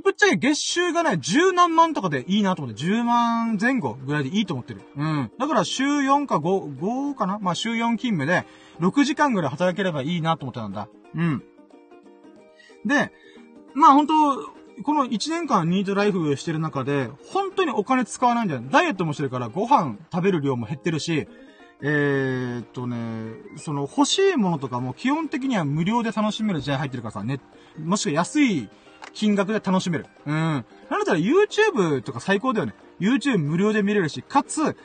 ぶっちゃけ月収がね、十何万とかでいいなと思って、十万前後ぐらいでいいと思ってる。うん。だから週4か5、5かな？まあ週4勤務で、6時間ぐらい働ければいいなと思ってたんだ。うん。で、まあ本当この1年間ニートライフしてる中で、本当にお金使わないんだよ。ダイエットもしてるから、ご飯食べる量も減ってるし、えー、っとね、その欲しいものとかも基本的には無料で楽しめる時代入ってるからさ、ね、もしくは安い金額で楽しめる。うん。なんだったら YouTube とか最高だよね。YouTube 無料で見れるし、かつ、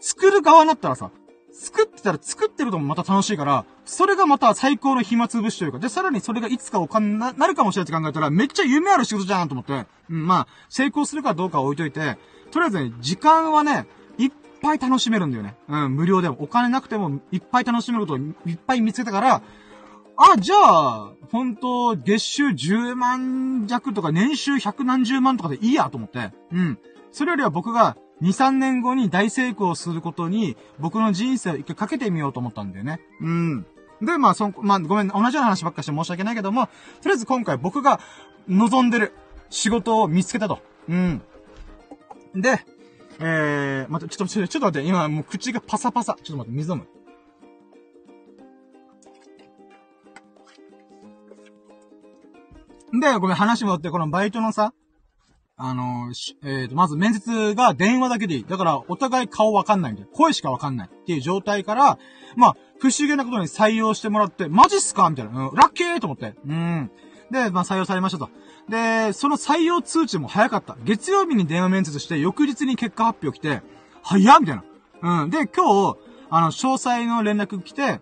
作る側になったらさ、作ってたら作ってるともまた楽しいから、それがまた最高の暇つぶしというか、で、さらにそれがいつかお金になるかもしれないって考えたら、めっちゃ夢ある仕事じゃんと思って、うん、まあ、成功するかどうかは置いといて、とりあえずね、時間はね、いっぱい楽しめるんだよね。うん、無料でも。お金なくてもいっぱい楽しめることをいっぱい見つけたから、あ、じゃあ、本当月収10万弱とか年収百何十万とかでいいやと思って。うん。それよりは僕が2、3年後に大成功することに、僕の人生を一回かけてみようと思ったんだよね。うん。で、まあ、そん、まあ、ごめん、同じような話ばっかして申し訳ないけども、とりあえず今回僕が望んでる仕事を見つけたと。うん。で、えー、待って、ちょっと、ちょっと待って、今もう口がパサパサ。ちょっと待って、水飲む。で、ごめん、話戻って、このバイトのさ、あのえっ、ー、と、まず面接が電話だけでいい。だから、お互い顔わかんないんで、声しかわかんないっていう状態から、まあ、不思議なことに採用してもらって、マジっすかみたいな。うん、ラッキーと思って。うん。で、まあ、採用されましたと。で、その採用通知も早かった。月曜日に電話面接して、翌日に結果発表来て、早っみたいな。うん。で、今日、あの、詳細の連絡来て、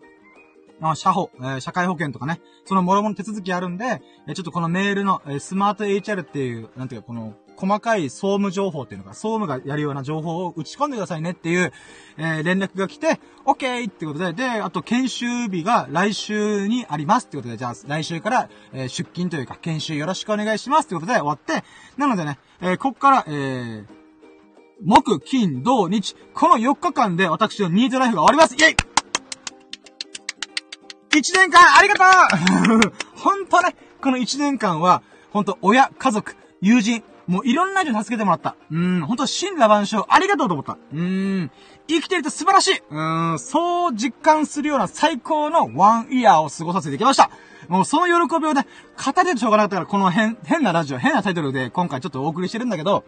まあ、社保、えー、社会保険とかね、その諸々手続きあるんで、えー、ちょっとこのメールの、えー、スマート HR っていう、なんていうか、この、細かい総務情報っていうのが、総務がやるような情報を打ち込んでくださいねっていう、えー、連絡が来て、OK! ってことで、で、あと研修日が来週にありますってことで、じゃあ来週から、えー、出勤というか、研修よろしくお願いしますってことで終わって、なのでね、えー、こっから、えー、木、金、土、日、この4日間で私のニートライフが終わりますイェイ一年間ありがとうほんとね、この一年間は、ほんと親、家族、友人、もういろんな人に助けてもらった。うん、ほんと、真羅万象、ありがとうと思った。うん、生きてると素晴らしいうん、そう実感するような最高のワンイヤーを過ごさせてきました。もうその喜びをね、語れてしょうがなかったから、この変、変なラジオ、変なタイトルで今回ちょっとお送りしてるんだけど、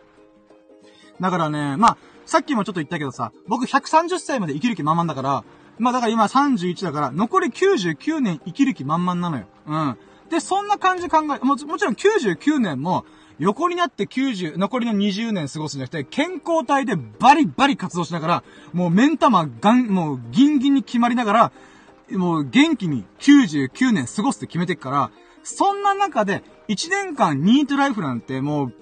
だからね、まあ、さっきもちょっと言ったけどさ、僕130歳まで生きる気満々だから、まあだから今31だから、残り99年生きる気満々なのよ。うん。で、そんな感じ考え、ももちろん99年も、横になって90、残りの20年過ごすんじゃなくて、健康体でバリバリ活動しながら、もう目ん玉ガン、もうギンギンに決まりながら、もう元気に99年過ごすって決めてっから、そんな中で、1年間ニートライフなんてもう、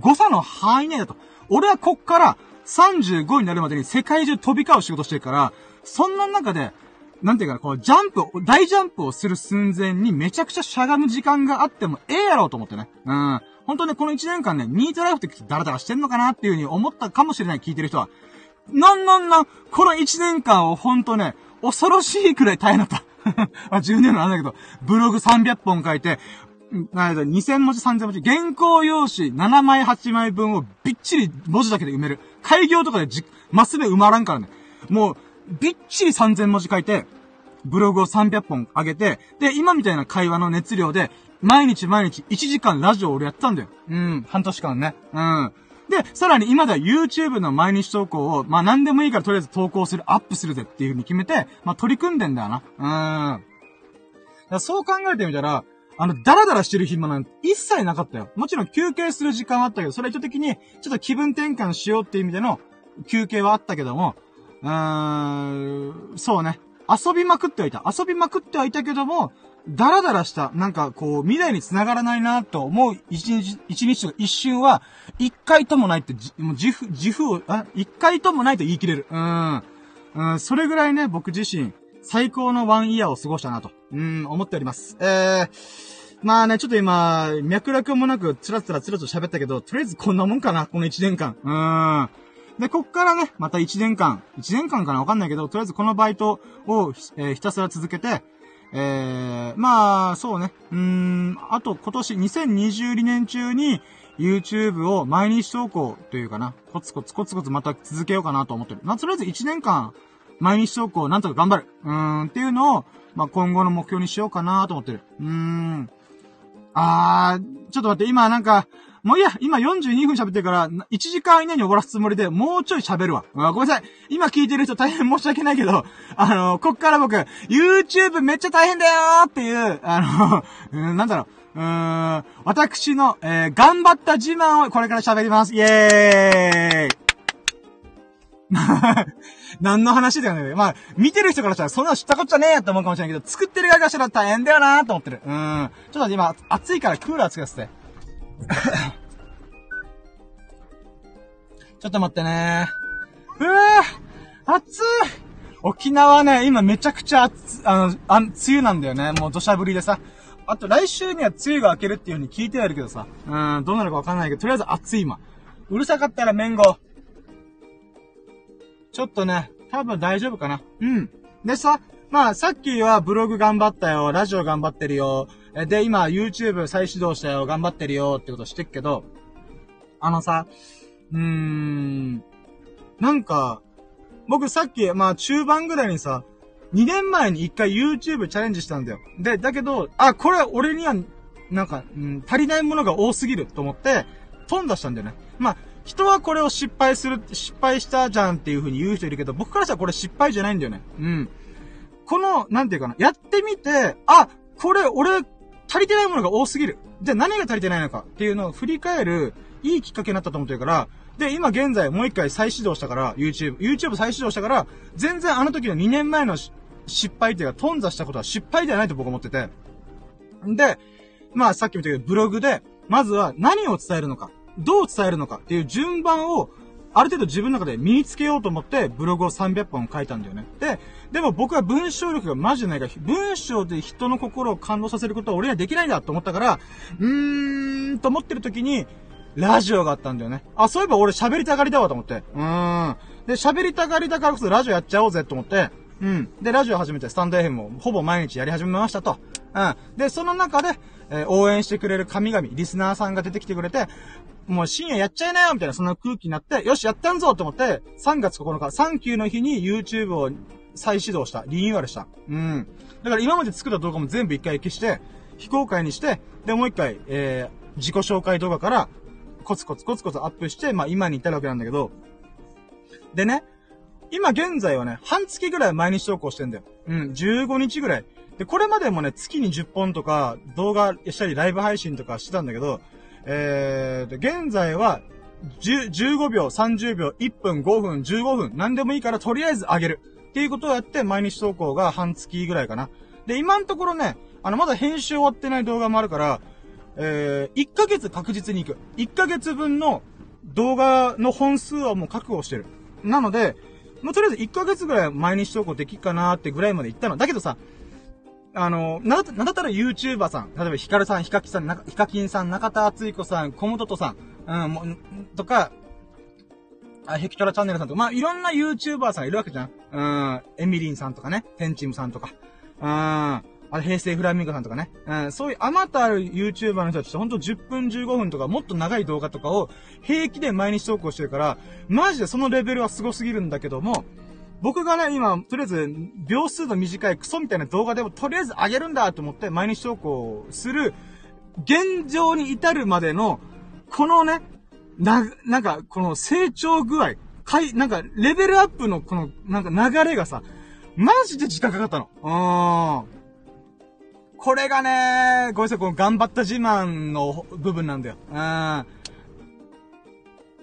誤差の範囲内だと。俺はこっから35になるまでに世界中飛び交う仕事してるから、そんな中で、なんていうかな、こう、ジャンプ、大ジャンプをする寸前にめちゃくちゃしゃがむ時間があってもええやろうと思ってね。うん。本当ね、この1年間ね、ニートライフってダラダラしてんのかなっていう風に思ったかもしれない、聞いてる人は。なんなんなん、この1年間をほんとね、恐ろしいくらい大変だった。*laughs* まあ、10年のなんだけど、ブログ300本書いて、な2000文字3000文字、原稿用紙7枚8枚分をびっちり文字だけで埋める。開業とかでじ、マス目埋まらんからね。もう、びっちり3000文字書いて、ブログを300本上げて、で、今みたいな会話の熱量で、毎日毎日1時間ラジオ俺やってたんだよ。うん、半年間ね。うん。で、さらに今では YouTube の毎日投稿を、まあ何でもいいからとりあえず投稿する、アップするぜっていう風に決めて、まあ取り組んでんだよな。うん。そう考えてみたら、あの、ダラダラしてる暇なんて一切なかったよ。もちろん休憩する時間はあったけど、それは意図的に、ちょっと気分転換しようっていう意味での休憩はあったけども、うーん、そうね。遊びまくってはいた。遊びまくってはいたけども、ダラダラした、なんかこう、未来に繋がらないなと思う一日、一日とか一瞬は、一回ともないって、もう自負、自負を、あ、一回ともないと言い切れる。うん。うん、それぐらいね、僕自身、最高のワンイヤーを過ごしたなと、うん、思っております。えー、まあね、ちょっと今、脈絡もなく、つらつらつらと喋ったけど、とりあえずこんなもんかな、この一年間。うん。で、こっからね、また一年間、一年間かなわかんないけど、とりあえずこのバイトを、えー、ひたすら続けて、えー、まあ、そうね。うーん、あと今年2022年中に YouTube を毎日投稿というかな、コツコツコツコツまた続けようかなと思ってる。まあ、とりあえず1年間、毎日投稿なんとか頑張る。うーん、っていうのを、まあ、今後の目標にしようかなと思ってる。うーん。あー、ちょっと待って、今なんか、もういいや、今42分喋ってるから、1時間以内に終わらすつもりで、もうちょい喋るわ。ごめんなさい。今聞いてる人大変申し訳ないけど、あの、こっから僕、YouTube めっちゃ大変だよーっていう、あの、*laughs* うん、なんだろう。うーん、私の、えー、頑張った自慢をこれから喋ります。イェーイ *laughs* 何の話だよね。まあ、見てる人からしたらそんなの知ったこっちゃねえやって思うかもしれないけど、作ってる側からしたら大変だよなーと思ってる。うん。ちょっと今、暑いからクーラーつけさせて。*laughs* ちょっと待ってねうぅ暑い沖縄ね、今めちゃくちゃ暑、あの、あ、梅雨なんだよね。もう土砂降りでさ。あと来週には梅雨が明けるっていう風に聞いてはいるけどさ。うん、どうなるかわかんないけど、とりあえず暑い今。うるさかったらメンゴ。ちょっとね、多分大丈夫かな。うん。でさ、まあ、さっきはブログ頑張ったよ、ラジオ頑張ってるよ、で、今 YouTube 再始動したよ、頑張ってるよってことしてっけど、あのさ、うーん、なんか、僕さっき、まあ中盤ぐらいにさ、2年前に1回 YouTube チャレンジしたんだよ。で、だけど、あ、これ俺には、なんか、うん、足りないものが多すぎると思って、飛んだしたんだよね。まあ、人はこれを失敗する、失敗したじゃんっていう風に言う人いるけど、僕からしたらこれ失敗じゃないんだよね。うん。この、なんていうかな、やってみて、あ、これ、俺、足りてないものが多すぎる。じゃあ何が足りてないのかっていうのを振り返る、いいきっかけになったと思ってるから、で、今現在もう一回再始動したから、YouTube、YouTube 再始動したから、全然あの時の2年前の失敗っていうか、頓挫したことは失敗ではないと僕は思ってて。で、まあさっきも言ったけど、ブログで、まずは何を伝えるのか、どう伝えるのかっていう順番をある程度自分の中で身につけようと思ってブログを300本書いたんだよね。で、でも僕は文章力がマジでないから、文章で人の心を感動させることは俺にはできないんだと思ったから、うーん、と思ってる時に、ラジオがあったんだよね。あ、そういえば俺喋りたがりだわと思って。うーん。で、喋りたがりだからこそラジオやっちゃおうぜと思って、うん。で、ラジオ始めて、スタンド FM もほぼ毎日やり始めましたと。うん。で、その中で、えー、応援してくれる神々、リスナーさんが出てきてくれて、もう深夜やっちゃいなよみたいなそんな空気になって、よし、やったんぞと思って、3月9日、サンキューの日に YouTube を再始動した。リニューアルした。うん。だから今まで作った動画も全部一回消して、非公開にして、で、もう一回、えー、自己紹介動画から、コツコツコツコツアップして、まあ今に至るわけなんだけど、でね、今現在はね、半月ぐらい毎日投稿してんだよ。うん、15日ぐらい。で、これまでもね、月に10本とか、動画したりライブ配信とかしてたんだけど、えー、現在は、15秒、30秒、1分、5分、15分、何でもいいからとりあえず上げる。っていうことをやって毎日投稿が半月ぐらいかな。で、今のところね、あの、まだ編集終わってない動画もあるから、えー、1ヶ月確実に行く。1ヶ月分の動画の本数はもう確保してる。なので、もうとりあえず1ヶ月ぐらい毎日投稿できっかなーってぐらいまで行ったの。だけどさ、あの、な、なんだったら YouTuber さん、例えばヒカルさん、ヒカキさん、ヒカキンさん、中田敦彦さん、コムトトさん、うん、もとか、あ、ヘキトラチャンネルさんとか、まあ、いろんな YouTuber さんいるわけじゃん。うん、エミリンさんとかね、テンチムさんとか、うん、あれ平成フラミンゴさんとかね、うん、そういうあまたある YouTuber の人たちってほんと10分15分とかもっと長い動画とかを平気で毎日投稿してるから、マジでそのレベルは凄すぎるんだけども、僕がね、今、とりあえず、秒数の短いクソみたいな動画でも、とりあえず上げるんだと思って、毎日投稿する、現状に至るまでの、このね、な、なんか、この成長具合、かい、なんか、レベルアップのこの、なんか流れがさ、マジで時間かかったの。うーん。これがね、ごめんなさい、この頑張った自慢の部分なんだよ。うん。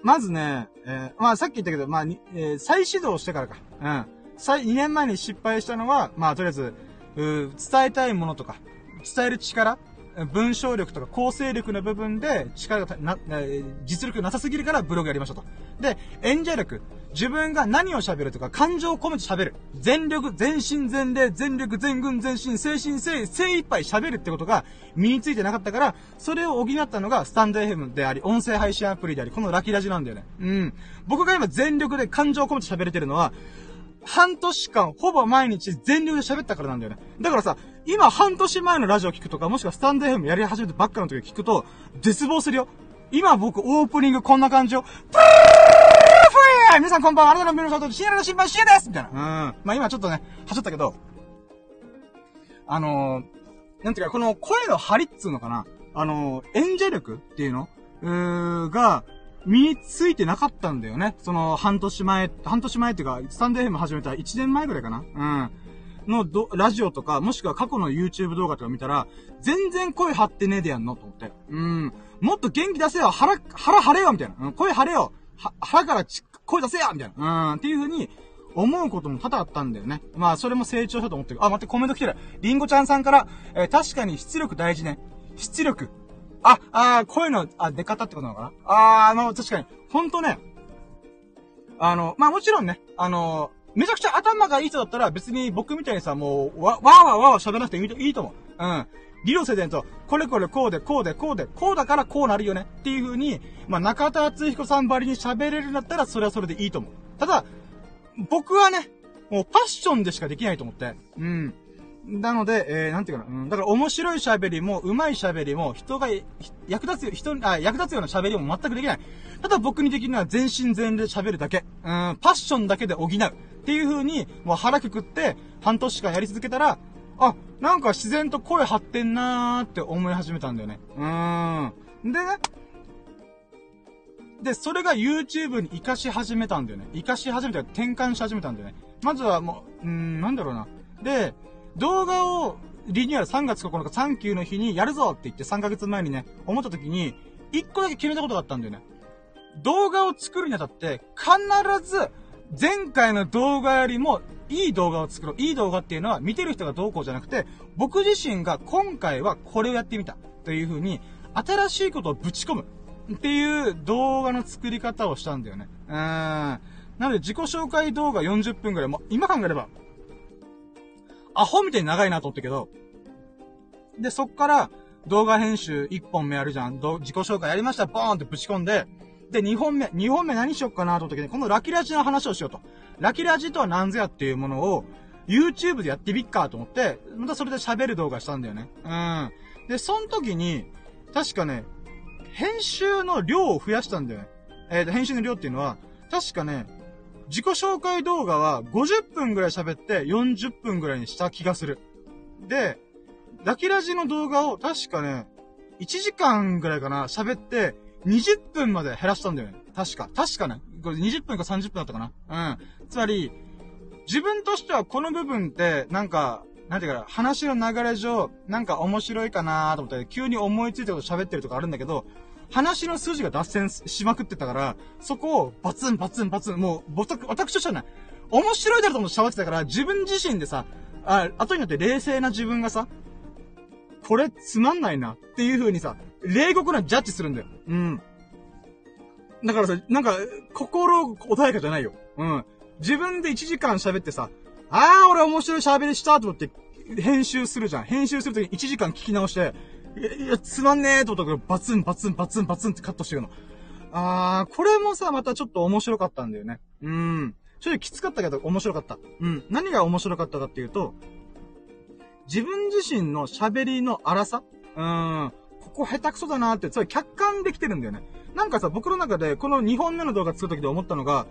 まずね、えー、まあさっき言ったけど、まあ、えー、再始動してからか。うん。再、2年前に失敗したのは、まあとりあえず、う伝えたいものとか、伝える力文章力とか構成力の部分で力がな、実力なさすぎるからブログやりましょうと。で、演者力。自分が何を喋るとか感情を込めて喋る。全力、全身全霊、全力、全軍全身、精神精、精一杯喋るってことが身についてなかったから、それを補ったのがスタンド FM であり、音声配信アプリであり、このラキラジなんだよね。うん。僕が今全力で感情を込めて喋れてるのは、半年間、ほぼ毎日全力で喋ったからなんだよね。だからさ、今半年前のラジオ聞くとか、もしくはスタンド FM やり始めてばっかの時聞くと、絶望するよ。今僕オープニングこんな感じよ。プーフー皆さんこんばんは、あなたの目の外で深夜の新聞シエですみたいな。うん。まあ今ちょっとね、はしょったけど、あのー、なんていうか、この声の張りっつうのかなあのー、演者力っていうのうーが、身についてなかったんだよね。その、半年前、半年前っていうか、スタンド FM 始めた1年前ぐらいかなうん。の、ど、ラジオとか、もしくは過去の YouTube 動画とか見たら、全然声張ってねえでやんのと思って。うん。もっと元気出せよ腹、腹張れよみたいな。うん、声張れよは、腹からち声出せよみたいな。うん。っていう風に、思うことも多々あったんだよね。まあ、それも成長したと思ってる。あ、待って、コメント来てる。りんごちゃんさんから、えー、確かに出力大事ね。出力。あ、あ声の、あ、出方ってことなのかな？ああの、確かに、ほんとね、あの、まあ、もちろんね、あの、めちゃくちゃ頭がいい人だったら別に僕みたいにさ、もう、わ、わーわーわー喋らなくていいといいと思う。うん。理論整然と、これこれこうで、こうで、こうで、こうだからこうなるよねっていう風に、まあ、中田敦彦さんばりに喋れるんだったら、それはそれでいいと思う。ただ、僕はね、もうパッションでしかできないと思って。うん。なので、えー、なんていうかな、うん、だから面白い喋りも、上手い喋りも、人が、役立つ、人あ、役立つような喋りも全くできない。ただ僕にできるのは全身全霊喋るだけ。うん、パッションだけで補う。っていう風に、もう腹くくって、半年間やり続けたら、あ、なんか自然と声張ってんなーって思い始めたんだよね。うーん。でね、で、それが YouTube に活かし始めたんだよね。活かし始めた、転換し始めたんだよね。まずはもう、うーん、なんだろうな。で、動画をリニューアル3月9日サンキューの日にやるぞって言って3ヶ月前にね、思った時に、1個だけ決めたことがあったんだよね。動画を作るにあたって、必ず、前回の動画よりも、いい動画を作ろう。いい動画っていうのは、見てる人がどうこうじゃなくて、僕自身が今回はこれをやってみた。という風に、新しいことをぶち込む。っていう動画の作り方をしたんだよね。うーん。なので、自己紹介動画40分くらい、も今考えれば、アホみたいに長いなと思ったけど、で、そっから、動画編集1本目やるじゃん。自己紹介やりました、ボーンってぶち込んで、で、2本目、2本目何しよっかなと思った時に、このラキラジの話をしようと。ラキラジとは何ぞやっていうものを、YouTube でやってみっかと思って、またそれで喋る動画したんだよね。うん。で、その時に、確かね、編集の量を増やしたんだよね。えっ、と、編集の量っていうのは、確かね、自己紹介動画は50分ぐらい喋って40分ぐらいにした気がする。で、ラキラジの動画を確かね、1時間ぐらいかな、喋って、20分まで減らしたんだよね。確か。確かね。これ20分か30分だったかな。うん。つまり、自分としてはこの部分って、なんか、なんていうかな、話の流れ上、なんか面白いかなと思って、急に思いついたこと喋ってるとかあるんだけど、話の数字が脱線しまくってたから、そこをバツンバツンバツン、もう、ぼた私としてはね、面白いだろうと思って喋ってたから、自分自身でさ、あ、後になって冷静な自分がさ、これつまんないなっていう風にさ、冷酷なジャッジするんだよ。うん。だからさ、なんか、心穏やかじゃないよ。うん。自分で1時間喋ってさ、あー、俺面白い喋りしたと思って、編集するじゃん。編集するときに1時間聞き直して、いや、つまんねーと思ったけど、バツンバツンバツンバツンってカットしてるの。あー、これもさ、またちょっと面白かったんだよね。うん。ちょっときつかったけど面白かった。うん。何が面白かったかっていうと、自分自身の喋りの荒さ？うん。ここ下手くそだなーって、つまり客観できてるんだよね。なんかさ、僕の中で、この2本目の動画作るときで思ったのが、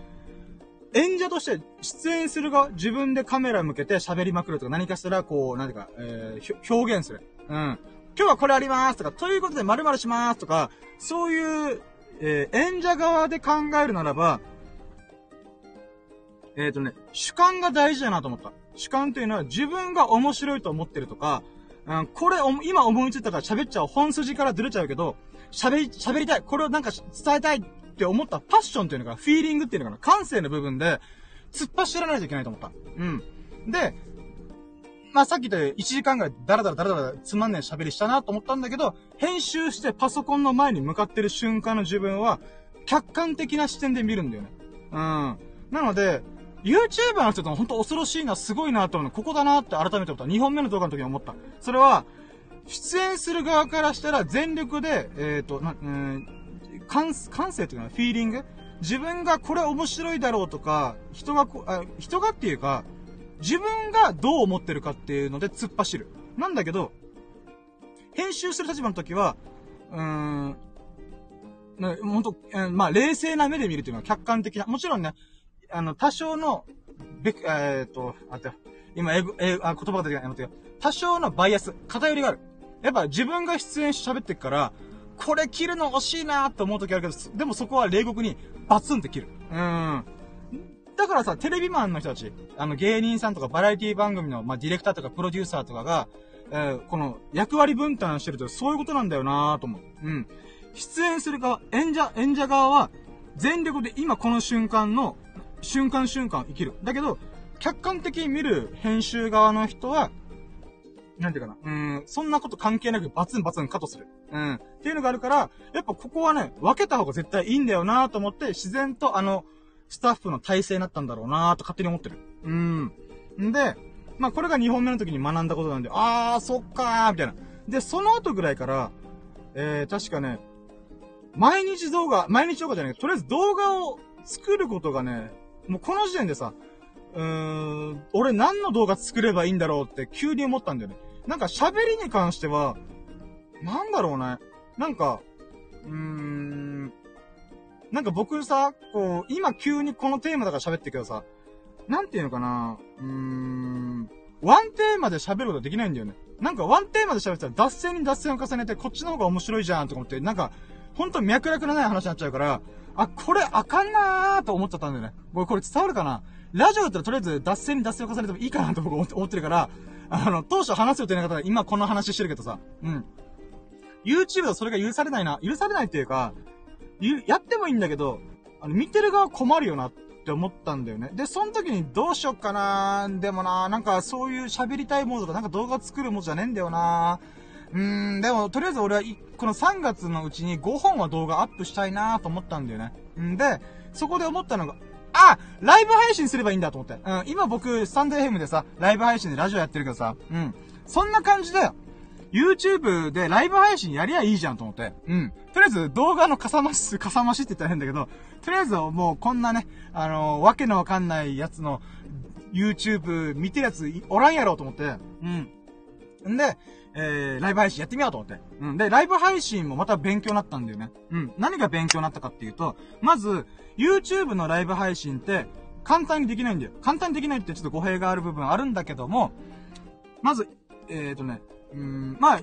演者として出演する側、自分でカメラ向けて喋りまくるとか何かしたら、こう、何てか、えー、表現する。うん。今日はこれありますとか、ということで〇〇しますとか、そういう、えー、演者側で考えるならば、えっ、ー、とね、主観が大事だなと思った。主観というのは自分が面白いと思ってるとか、うん、これ、今思いついたから喋っちゃう。本筋からずれちゃうけど、喋り、喋りたい。これをなんか伝えたいって思ったパッションっていうのが、フィーリングっていうのかな。感性の部分で、突っ走らないといけないと思った。うん。で、まあ、さっき言ったように1時間ぐらいダラダラダラダラつまんねえ喋りしたなと思ったんだけど、編集してパソコンの前に向かってる瞬間の自分は、客観的な視点で見るんだよね。うん。なので、YouTuber の人って本当恐ろしいな、すごいなと思うの、ここだなって改めて思った。2本目の動画の時に思った。それは、出演する側からしたら全力で、えっ、ー、と、な、うん、感、感性っていうのはフィーリング？自分がこれ面白いだろうとか、人がこ、あ、人がっていうか、自分がどう思ってるかっていうので突っ走る。なんだけど、編集する立場の時は、うーん、ね、ほんと、えー、まあ、冷静な目で見るっていうのは客観的な。もちろんね、あの、多少の、べくえー、っと、あって、今、英語、英語、あ、言葉が出てない、待って。多少のバイアス、偏りがある。やっぱ自分が出演して喋ってっから、これ切るの惜しいなーって思う時あるけど、でもそこは冷酷にバツンって切る。うん。だからさ、テレビマンの人たち、あの芸人さんとかバラエティ番組の、まあ、ディレクターとかプロデューサーとかが、えー、この役割分担してるとそういうことなんだよなーと思う。うん。出演する側、演者、演者側は、全力で今この瞬間の瞬間瞬間生きる。だけど、客観的に見る編集側の人は、なんていうかな。うん、そんなこと関係なくバツンバツンカットする。うん。っていうのがあるから、やっぱここはね、分けた方が絶対いいんだよなと思って、自然とあの、スタッフの体制になったんだろうなと勝手に思ってる。うん。んで、まあこれが2本目の時に学んだことなんで、あー、そっかー、みたいな。で、その後ぐらいから、えー、確かね、毎日動画、毎日動画じゃないとりあえず動画を作ることがね、もうこの時点でさ、うーん、俺何の動画作ればいいんだろうって急に思ったんだよね。なんか喋りに関しては、なんだろうね。なんか、うーん、なんか僕さ、こう、今急にこのテーマだから喋ってるけどさ、なんていうのかな、うーん、ワンテーマで喋ることできないんだよね。なんかワンテーマで喋ったら脱線に脱線を重ねてこっちの方が面白いじゃんとか思って、なんか、ほんと脈絡のない話になっちゃうから、あ、これあかんなーと思っちゃったんだよね。僕これ伝わるかな？ラジオだったらとりあえず脱線に脱線を重ねてもいいかなと僕思ってるから、あの、当初話す予定な方が今この話してるけどさ、うん。YouTube だそれが許されないな。許されないっていうか、やってもいいんだけど、あの、見てる側困るよなって思ったんだよね。で、その時にどうしよっかなでもななんかそういう喋りたいモードとかなんか動画作るもんじゃねえんだよなうーん、でも、とりあえず俺は、この3月のうちに5本は動画アップしたいなと思ったんだよね。んで、そこで思ったのが、あライブ配信すればいいんだと思って。うん、今僕、スタンド FM でさ、ライブ配信でラジオやってるけどさ、うん。そんな感じで、YouTube でライブ配信やりゃいいじゃんと思って。うん。とりあえず動画のかさ増し、かさ増しって言ったら変だけど、とりあえずもうこんなね、あのー、わけのわかんないやつの YouTube 見てるやつおらんやろうと思って、うん。んで、えー、ライブ配信やってみようと思って。うん。で、ライブ配信もまた勉強になったんだよね。うん。何が勉強になったかっていうと、まず、YouTube のライブ配信って、簡単にできないんだよ。簡単にできないってちょっと語弊がある部分あるんだけども、まず、えっ、ー、とね、うん、まあ、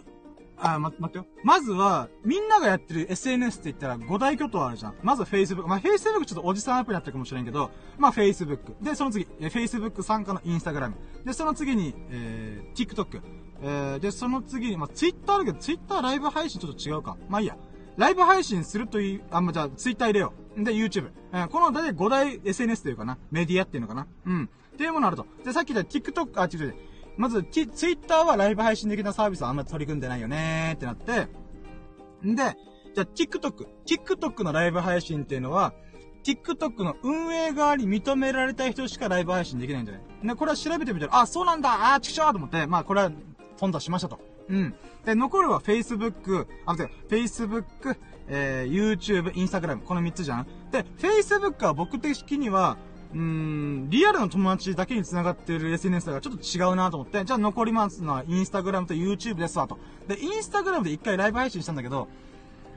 あ、ま、待ってよ。まずは、みんながやってる SNS って言ったら5大巨頭あるじゃん。まず Facebook。まあ、Facebook ちょっとおじさんアプリだったかもしれんけど、まあ、Facebook。で、その次、え Facebook 参加の Instagram。で、その次に、えー、TikTok。えー、で、その次に、まあ、Twitter あるけど、Twitter ライブ配信ちょっと違うか。まあ、いいや。ライブ配信するという、あ、まあ、じゃあ、Twitter 入れよう。で、YouTube。えー、この大体5大 SNS というかな。メディアっていうのかな。うん。っていうものあると。で、さっき言った TikTok、あ、違う違う。まず、ツイッターはライブ配信的なサービスはあんまり取り組んでないよねーってなって、んで、じゃあ TikTok。TikTok のライブ配信っていうのは、TikTok の運営側に認められた人しかライブ配信できないんだよね。で、これは調べてみたら、あ、そうなんだあー、ちくしょーと思って、まあこれは、頓挫しましたと。うん。で、残るは Facebook、あ、違う、Facebook、えー、YouTube、Instagram、この3つじゃん。で、Facebook は僕的には、うーん、リアルの友達だけに繋がってる SNS だからちょっと違うなと思って、じゃあ残りますのはインスタグラムと YouTube ですわと。で、インスタグラムで一回ライブ配信したんだけど、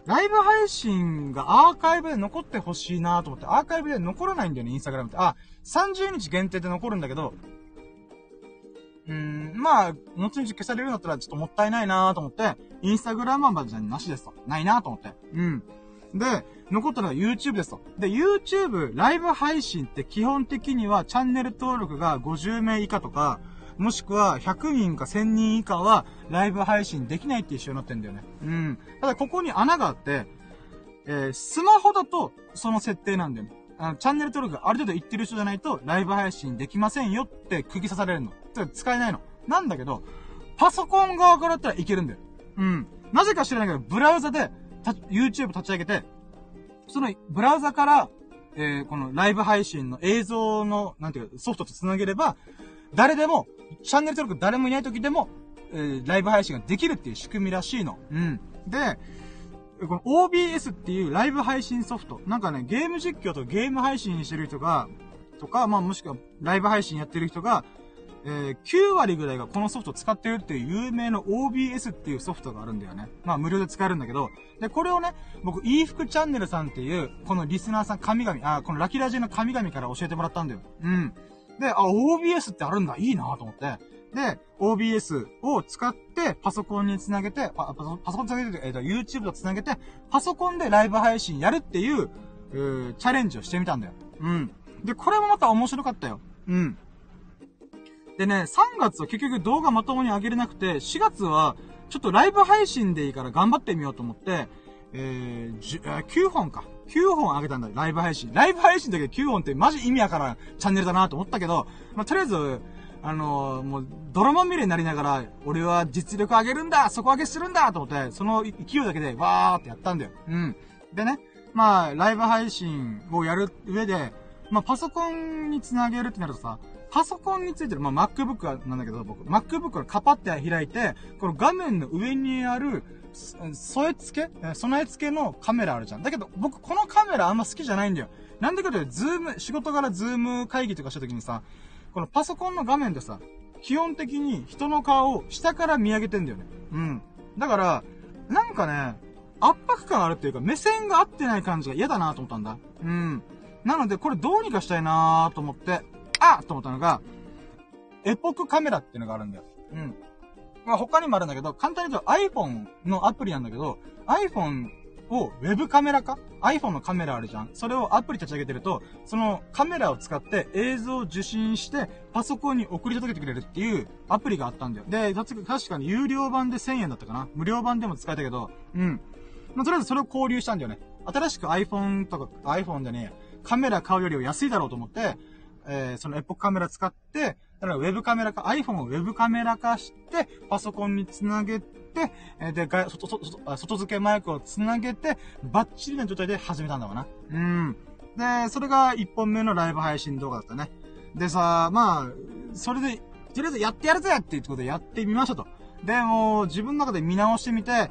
ライブ配信がアーカイブで残ってほしいなと思って、アーカイブで残らないんだよね、インスタグラムって。あ、30日限定で残るんだけど、うーん、まあ、後々消されるんだったらちょっともったいないなと思って、インスタグラムはじゃなしですと。ないなと思って。うん。で、残ったのが YouTube ですと。で、YouTube ライブ配信って基本的にはチャンネル登録が50名以下とか、もしくは100人か1000人以下はライブ配信できないって一緒になってんだよね。うん。ただここに穴があって、えー、スマホだとその設定なんだよね。あの、チャンネル登録がある程度言ってる人じゃないとライブ配信できませんよって釘刺されるの。使えないの。なんだけど、パソコン側からだったらいけるんだよ。うん。なぜか知らないけど、ブラウザで、YouTube 立ち上げて、そのブラウザから、えー、このライブ配信の映像の、なんていうか、ソフトと繋げれば、誰でも、チャンネル登録誰もいない時でも、えー、ライブ配信ができるっていう仕組みらしいの。うん。で、この OBS っていうライブ配信ソフト。なんかね、ゲーム実況とゲーム配信してる人が、とか、まあもしくはライブ配信やってる人が、えー、9割ぐらいがこのソフト使ってるっていう有名な OBS っていうソフトがあるんだよね。まあ無料で使えるんだけど、で、これをね、僕、e 服チャンネルさんっていう、このリスナーさん神々、あ、このラキラジの神々から教えてもらったんだよ。うん。で、あ、OBS ってあるんだ、いいなと思って。で、OBS を使ってパソコンにつなげて、パパソコンつなげて、えっ、ー、と、YouTube とつなげて、パソコンでライブ配信やるっていう、うーチャレンジをしてみたんだよ。うん。で、これもまた面白かったよ。うん。でね、3月は結局動画まともに上げれなくて、4月は、ちょっとライブ配信でいいから頑張ってみようと思って、えー、9本か。9本上げたんだよ、ライブ配信。ライブ配信だけど9本ってマジ意味わからんチャンネルだなと思ったけど、まあ、とりあえず、あのー、もう、泥まみれになりながら、俺は実力上げるんだ底上げするんだと思って、その勢いだけで、わーってやったんだよ。うん。でね、まあ、ライブ配信をやる上で、まあ、パソコンにつなげるってなるとさ、パソコンについてる、まあ、MacBook なんだけど、僕、MacBook をカパって開いて、この画面の上にある、添え付け？備え付けのカメラあるじゃん。だけど、僕、このカメラあんま好きじゃないんだよ。なんでかというと、 Zoom、仕事柄 Zoom 会議とかした時にさ、このパソコンの画面でさ、基本的に人の顔を下から見上げてんだよね。うん。だから、なんかね、圧迫感あるっていうか、目線が合ってない感じが嫌だなと思ったんだ。うん。なので、これどうにかしたいなーと思って、あと思ったのが、 EpocCam っていうのがあるんだよ。うん。まあ他にもあるんだけど、簡単に言うと iPhone のアプリなんだけど、iPhone をウェブカメラか ?iPhone のカメラあるじゃんそれをアプリ立ち上げてると、そのカメラを使って映像を受信して、パソコンに送り届けてくれるっていうアプリがあったんだよ。で、確かに有料版で1000円だったかな？無料版でも使えたけど、うん。まあ、とりあえずそれを交流したんだよね。新しく iPhone とか、iPhone でね、カメラ買うよりは安いだろうと思って、えー、そのエポックカメラ使って、だからウェブカメラか、iPhone をウェブカメラ化して、パソコンにつなげて、え、で、外、外、外、外付けマイクをつなげて、バッチリな状態で始めたんだわな。うん。で、それが1本目のライブ配信動画だったね。でさ、まあ、それで、とりあえずやってやるぜっていうことでやってみましたと。で、も自分の中で見直してみて、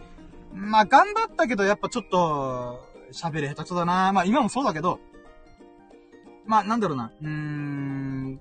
まあ、頑張ったけど、やっぱちょっと、喋り下手くそだな。まあ、今もそうだけど、まあ、なんだろうな。うーん。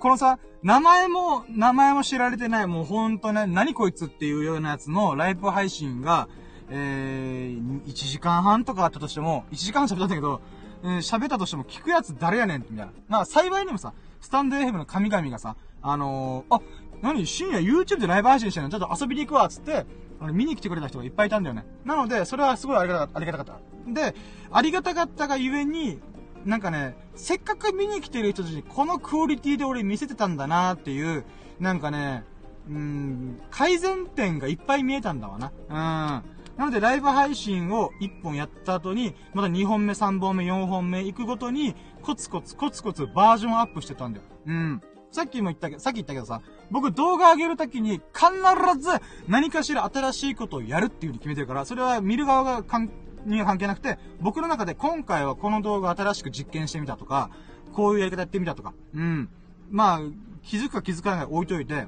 このさ、名前も、名前も知られてない、もうほんとね、何こいつっていうようなやつのライブ配信が、えー、1時間半とかあったとしても、1時間喋ったんだけど、えー、喋ったとしても聞くやつ誰やねんみたいな。まあ、幸いにもさ、スタンド FM の神々がさ、あのー、あ、何深夜 YouTube でライブ配信してんのちょっと遊びに行くわ、つって、あの、見に来てくれた人がいっぱいいたんだよね。なので、それはすごいありがた、ありがたかった。で、ありがたかったがゆえに、なんかね、せっかく見に来てる人たちにこのクオリティで俺見せてたんだなっていう、なんかね、うん、改善点がいっぱい見えたんだわな。うん。なので、ライブ配信を1本やった後に、また2本目、3本目、4本目行くごとに、コツコツコツコツバージョンアップしてたんだよ。うん。さっきも言ったけど、さっき言ったけどさ、僕動画上げるときに必ず何かしら新しいことをやるっていう風に決めてるから、それは見る側が関には関係なくて、僕の中で今回はこの動画新しく実験してみたとか、こういうやり方やってみたとか、うん。まあ、気づくか気づかないか置いといて、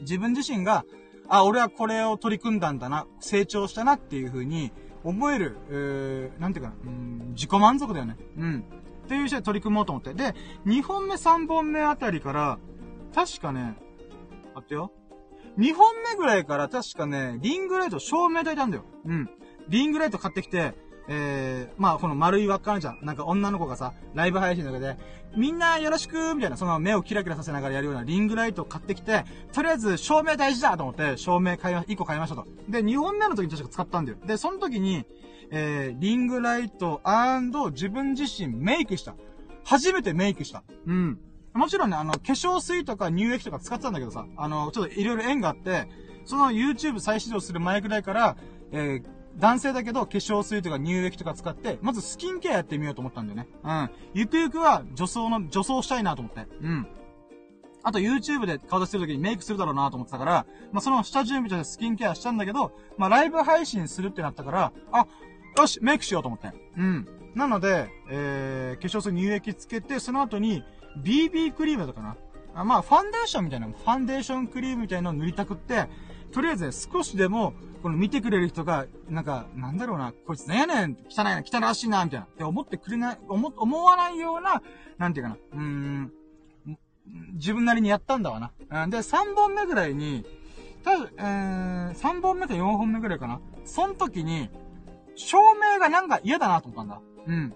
自分自身が、あ、俺はこれを取り組んだんだな、成長したなっていう風に思える、えー、なんていうかな、うん、自己満足だよね。うん。っていう人で取り組もうと思って。で、2本目3本目あたりから、確かね、あってよ。2本目ぐらいから確かね、リングライト照明焚いたんだよ。うん。リングライト買ってきて、えー、まあ、この丸い輪っかあるじゃん。なんか女の子がさ、ライブ配信の中で、みんなよろしくみたいな、その目をキラキラさせながらやるようなリングライトを買ってきて、とりあえず照明大事だと思って、照明買いま、1個買いましたと。で、2本目の時に確か使ったんだよ。で、その時に、えー、リングライト自分自身メイクした。初めてメイクした。うん。もちろんね、あの、化粧水とか乳液とか使ってたんだけどさ、あの、ちょっといろいろ縁があって、その YouTube 再始動する前くらいから、えー、男性だけど化粧水とか乳液とか使って、まずスキンケアやってみようと思ったんだよね。うん。ゆくゆくは女装の、女装したいなと思って。うん。あと YouTube で顔出してる時にメイクするだろうなと思ってたから、まあ、その下準備としてスキンケアしたんだけど、まあ、ライブ配信するってなったから、あ、よし、メイクしようと思って。うん。なので、えー、化粧水乳液つけて、その後に、BB クリームだったかな。あまあ、ファンデーションみたいな、ファンデーションクリームみたいなのを塗りたくって、とりあえず、ね、少しでも、この見てくれる人が、なんか、なんだろうな、こいつなんやねん、汚いな、汚らしいな、みたいな、って思ってくれない、思、思わないような、なんていうかな、うーん、自分なりにやったんだわな。うんで、3本目ぐらいに、たぶん、えー、3本目か4本目ぐらいかな。その時に、照明がなんか嫌だなと思ったんだ。うん。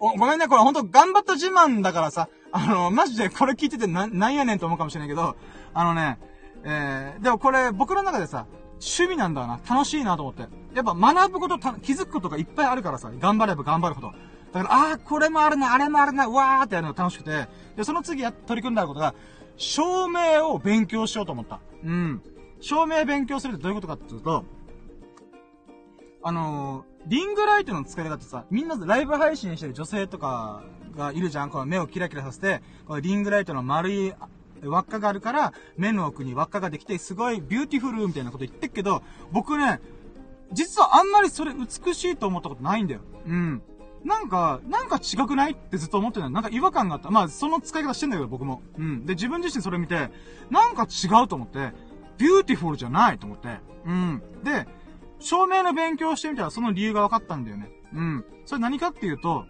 お、ごめんね、これほんと頑張った自慢だからさ、あの、マジでこれ聞いててな、なんやねんと思うかもしれないけど、あのね、えー、でもこれ僕の中でさ、趣味なんだな。楽しいなと思って。やっぱ学ぶこと、気づくことがいっぱいあるからさ、頑張れば頑張るほど。だから、ああ、これもあるな、あれもあるな、わーってやるのが楽しくて、で、その次や、取り組んだことが、照明を勉強しようと思った。うん。照明勉強するってどういうことかっていうと、あのー、リングライトの使い方ってさ、みんなライブ配信してる女性とかがいるじゃんこの目をキラキラさせて、このリングライトの丸い輪っかがあるから、目の奥に輪っかができて、すごい beautiful みたいなこと言ってっけど、僕ね、実はあんまりそれ美しいと思ったことないんだよ。うん。なんか、なんか違くないってずっと思ってたなんか違和感があった。まあ、その使い方してんだけど、僕も。うん。で、自分自身それ見て、なんか違うと思って、beautiful じゃないと思って。うん。で、照明の勉強してみたらその理由が分かったんだよね。うん。それ何かっていうと、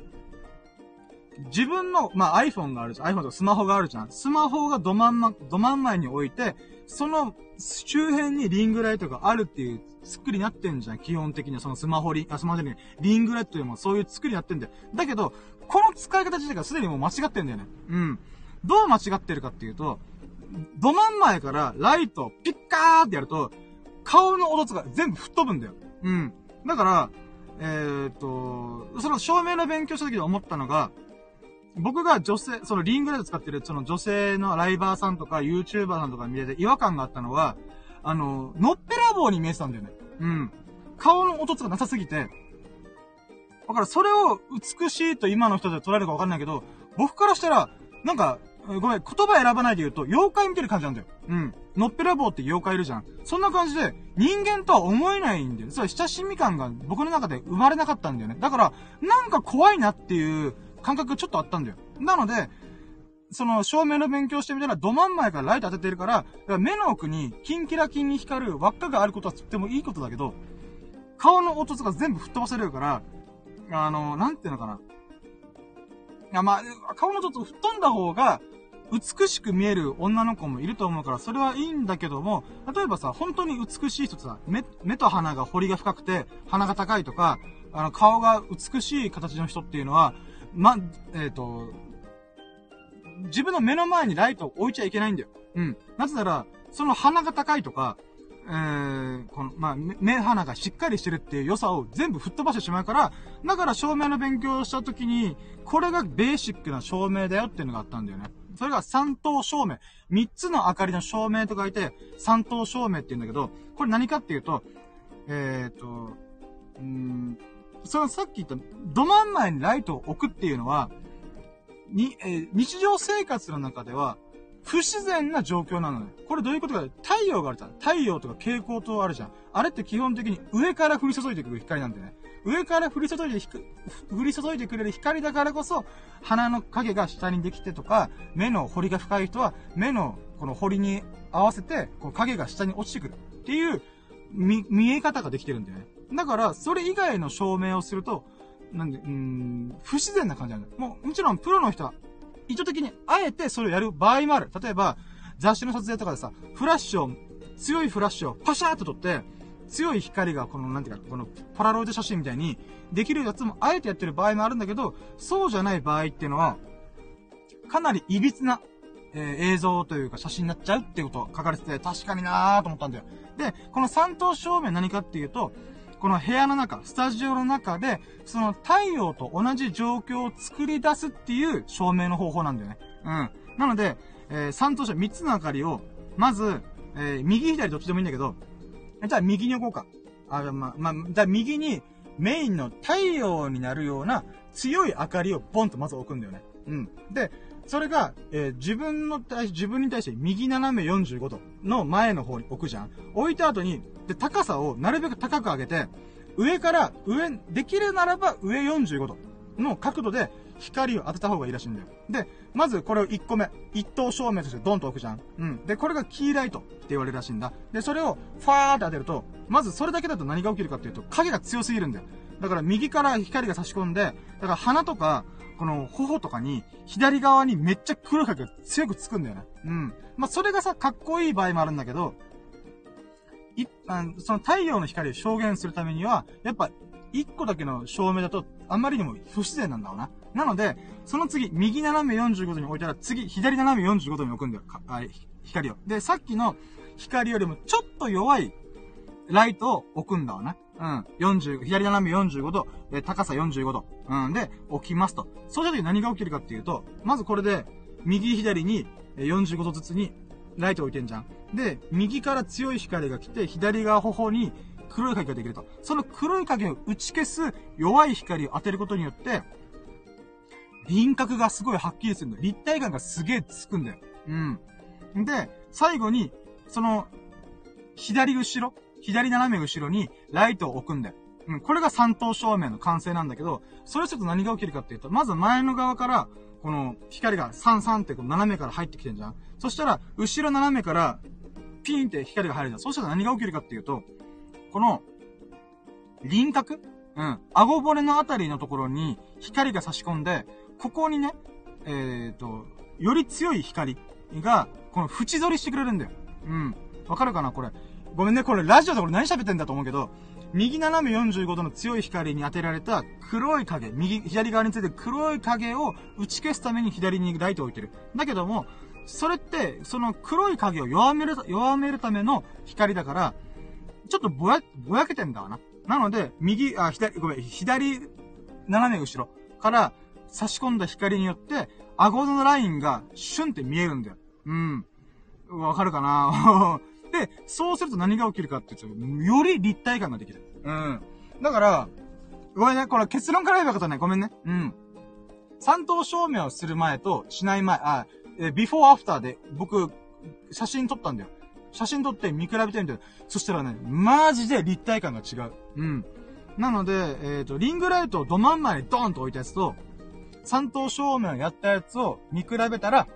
自分の、まあ、iPhone があるじゃん。iPhone とかスマホがあるじゃん。スマホがど真んま、ど真ん前に置いて、その周辺にリングライトがあるっていう作りになってんじゃん。基本的にはそのスマホリ、あ、スマホじゃねリングライトというもそういう作りになってんだよ。だけど、この使い方自体がすでにもう間違ってんだよね。うん。どう間違ってるかっていうと、ど真ん前からライトピッカーってやると、顔の音とか全部吹っ飛ぶんだよ。うん。だから、えー、っと、その照明の勉強した時に思ったのが、僕が女性、そのリングライト使ってる、その女性のライバーさんとか YouTuber さんとか見てて違和感があったのは、あの、のっぺらぼうに見えてたんだよね。うん。顔の音とかなさすぎて、だからそれを美しいと今の人で捉えるかわかんないけど、僕からしたら、なんか、ごめん、言葉選ばないで言うと、妖怪見てる感じなんだよ。うん。のっぺらぼうって妖怪いるじゃん。そんな感じで、人間とは思えないんだよ。それ親しみ感が僕の中で生まれなかったんだよね。だから、なんか怖いなっていう感覚ちょっとあったんだよ。なので、その、照明の勉強してみたら、ど真ん前からライト当ててるから、から目の奥に、キンキラキンに光る輪っかがあることはとってもいいことだけど、顔の音とか全部吹っ飛ばされるから、あの、なんていうのかな。いや、まあ、顔のちょっと吹っ飛んだ方が、美しく見える女の子もいると思うから、それはいいんだけども、例えばさ、本当に美しい人さ、目、目と鼻が彫りが深くて、鼻が高いとか、あの、顔が美しい形の人っていうのは、ま、えっ、ー、と、自分の目の前にライトを置いちゃいけないんだよ。うん。なぜなら、その鼻が高いとか、えー、この、まあ、目鼻がしっかりしてるっていう良さを全部吹っ飛ばしてしまうから、だから照明の勉強をした時に、これがベーシックな照明だよっていうのがあったんだよね。それが三等照明。三つの明かりの照明と書いて、三等照明って言うんだけど、これ何かっていうと、えっ、ー、と、うん、そのさっき言った、ど真ん前にライトを置くっていうのは、に、えー、日常生活の中では、不自然な状況なのね。これどういうことか太陽があるじゃん。太陽とか蛍光灯あるじゃん。あれって基本的に上から降り注いでくる光なんだよね。上から降り注いで、降り注いでくれる光だからこそ、鼻の影が下にできてとか、目の彫りが深い人は、目のこの彫りに合わせて、こう影が下に落ちてくるっていう、見、見え方ができてるんだよね。だから、それ以外の照明をすると、なんで、うん、不自然な感じなんだよ。もう、もちろんプロの人は意図的にあえてそれをやる場合もある。例えば、雑誌の撮影とかでさ、フラッシュを、強いフラッシュをパシャーっと撮って、強い光がこの、なんていうか、この、パラロイド写真みたいに、できるやつもあえてやってる場合もあるんだけど、そうじゃない場合っていうのは、かなり歪な、えー、映像というか写真になっちゃうっていうこと書かれてて、確かになーと思ったんだよ。で、この三等照明何かっていうと、この部屋の中、スタジオの中で、その太陽と同じ状況を作り出すっていう照明の方法なんだよね。うん。なので、えー、3等車3つの明かりを、まず、えー、右左どっちでもいいんだけど、じゃあ右に置こうか。あ、まあ、まあ、じゃあ右にメインの太陽になるような強い明かりをボンとまず置くんだよね。うん。で、それが、えー、自分の対、自分に対して右斜め45度の前の方に置くじゃん。置いた後に、で、高さをなるべく高く上げて、上から上、できるならば上45度の角度で光を当てた方がいいらしいんだよ。で、まずこれを1個目、一等照明としてドンと置くじゃん。うん。で、これがキーライトって言われるらしいんだ。で、それをファーって当てると、まずそれだけだと何が起きるかっていうと、影が強すぎるんだよ。だから右から光が差し込んで、だから鼻とか、この頬とかに、左側にめっちゃ黒い影が強くつくんだよね。うん。まあ、それがさ、かっこいい場合もあるんだけど、い、あその太陽の光を証言するためには、やっぱ、一個だけの照明だと、あんまりにも不自然なんだろうな。なので、その次、右斜め45度に置いたら、次、左斜め45度に置くんだよ。あ光を。で、さっきの光よりもちょっと弱いライトを置くんだわな。うん。40、左斜め45度、え高さ45度。うん。で、置きますと。そうした時何が起きるかっていうと、まずこれで、右左にえ45度ずつにライト置いてんじゃん。で、右から強い光が来て、左側頬に黒い影ができると。その黒い影を打ち消す弱い光を当てることによって、輪郭がすごいはっきりするんだよ。立体感がすげえつくんだよ。うん。で、最後に、その、左後ろ左斜め後ろにライトを置くんだよ。うん、これが三等照明の完成なんだけど、それすると何が起きるかっていうと、まず前の側から、この光が3、3ってこう斜めから入ってきてんじゃん。そしたら、後ろ斜めから、ピーンって光が入るじゃん。そしたら何が起きるかっていうと、この、輪郭うん。顎骨のあたりのところに光が差し込んで、ここにね、えっ、ー、と、より強い光が、この縁取りしてくれるんだよ。うん。わかるかなこれ。ごめんね、これラジオでこれ何喋ってんだと思うけど、右斜め45度の強い光に当てられた黒い影、右、左側について黒い影を打ち消すために左にライトを置いてる。だけども、それって、その黒い影を弱める、弱めるための光だから、ちょっとぼや、ぼやけてんだわな。なので、右、あ、左、ごめん、左、斜め後ろから差し込んだ光によって、顎のラインがシュンって見えるんだよ。うん。わかるかな？で、そうすると何が起きるかって言うと、より立体感ができる。うん。だから、ごめんね、これ結論から言えばよかったね。ごめんね。うん。三等照明をする前としない前、あ、え、ビフォーアフターで僕、写真撮ったんだよ。写真撮って見比べてみて。そしたらね、マジで立体感が違う。うん。なので、えっ、ー、と、リングライトをど真ん前にドーンと置いたやつと、三等照明をやったやつを見比べたら、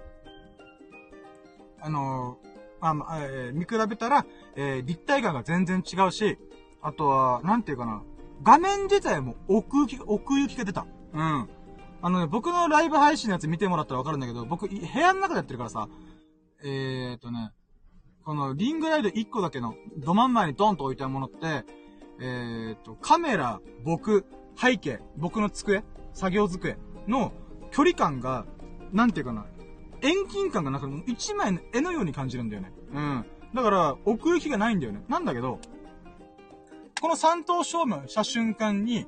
あのあ、ま、えー、見比べたら、えー、立体感が全然違うし、あとは、なんていうかな、画面自体も奥行き、奥行きが出た。うん。あのね、僕のライブ配信のやつ見てもらったらわかるんだけど、僕、部屋の中でやってるからさ、えーっとね、このリングライト1個だけの、ど真ん前にドンと置いたものって、えーっと、カメラ、僕、背景、僕の机、作業机の距離感が、なんていうかな、遠近感がなくて、一枚の絵のように感じるんだよね。うん。だから、奥行きがないんだよね。なんだけど、この三等照明した瞬間に、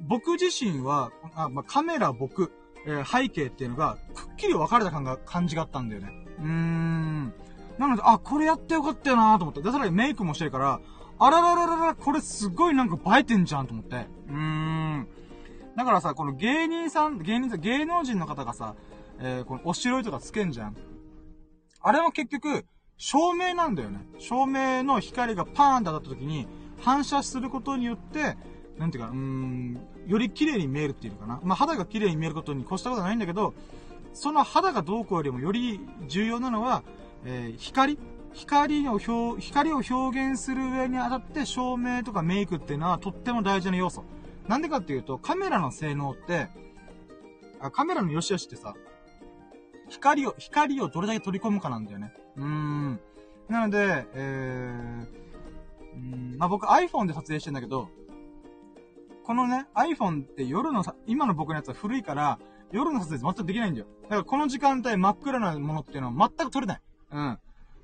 僕自身は、あまあ、カメラ、僕、えー、背景っていうのが、くっきり分かれた感が、感じがあったんだよね。うーん。なので、あ、これやってよかったよなと思って。で、さらにメイクもしてるから、あららららら、これすごいなんか映えてんじゃんと思って。うーん。だからさ、この芸人さん、芸人さん、芸能人の方がさ、えー、このおしろいとかつけんじゃん。あれも結局、照明なんだよね。照明の光がパーンと当たった時に、反射することによって、なんていうか、うーん、より綺麗に見えるっていうのかな。まあ、肌が綺麗に見えることに越したことはないんだけど、その肌がどうこうよりもより重要なのは、えー、光光を表、光を表現する上にあたって照明とかメイクっていうのはとっても大事な要素。なんでかっていうと、カメラの性能って、あカメラの良し悪しってさ、光を、光をどれだけ取り込むかなんだよね。うーん。なので、えー、うんまあ、僕 iPhone で撮影してんだけど、このね、iPhone って夜のさ、今の僕のやつは古いから、夜の撮影全くできないんだよ。だからこの時間帯真っ暗なものっていうのは全く撮れない。うん。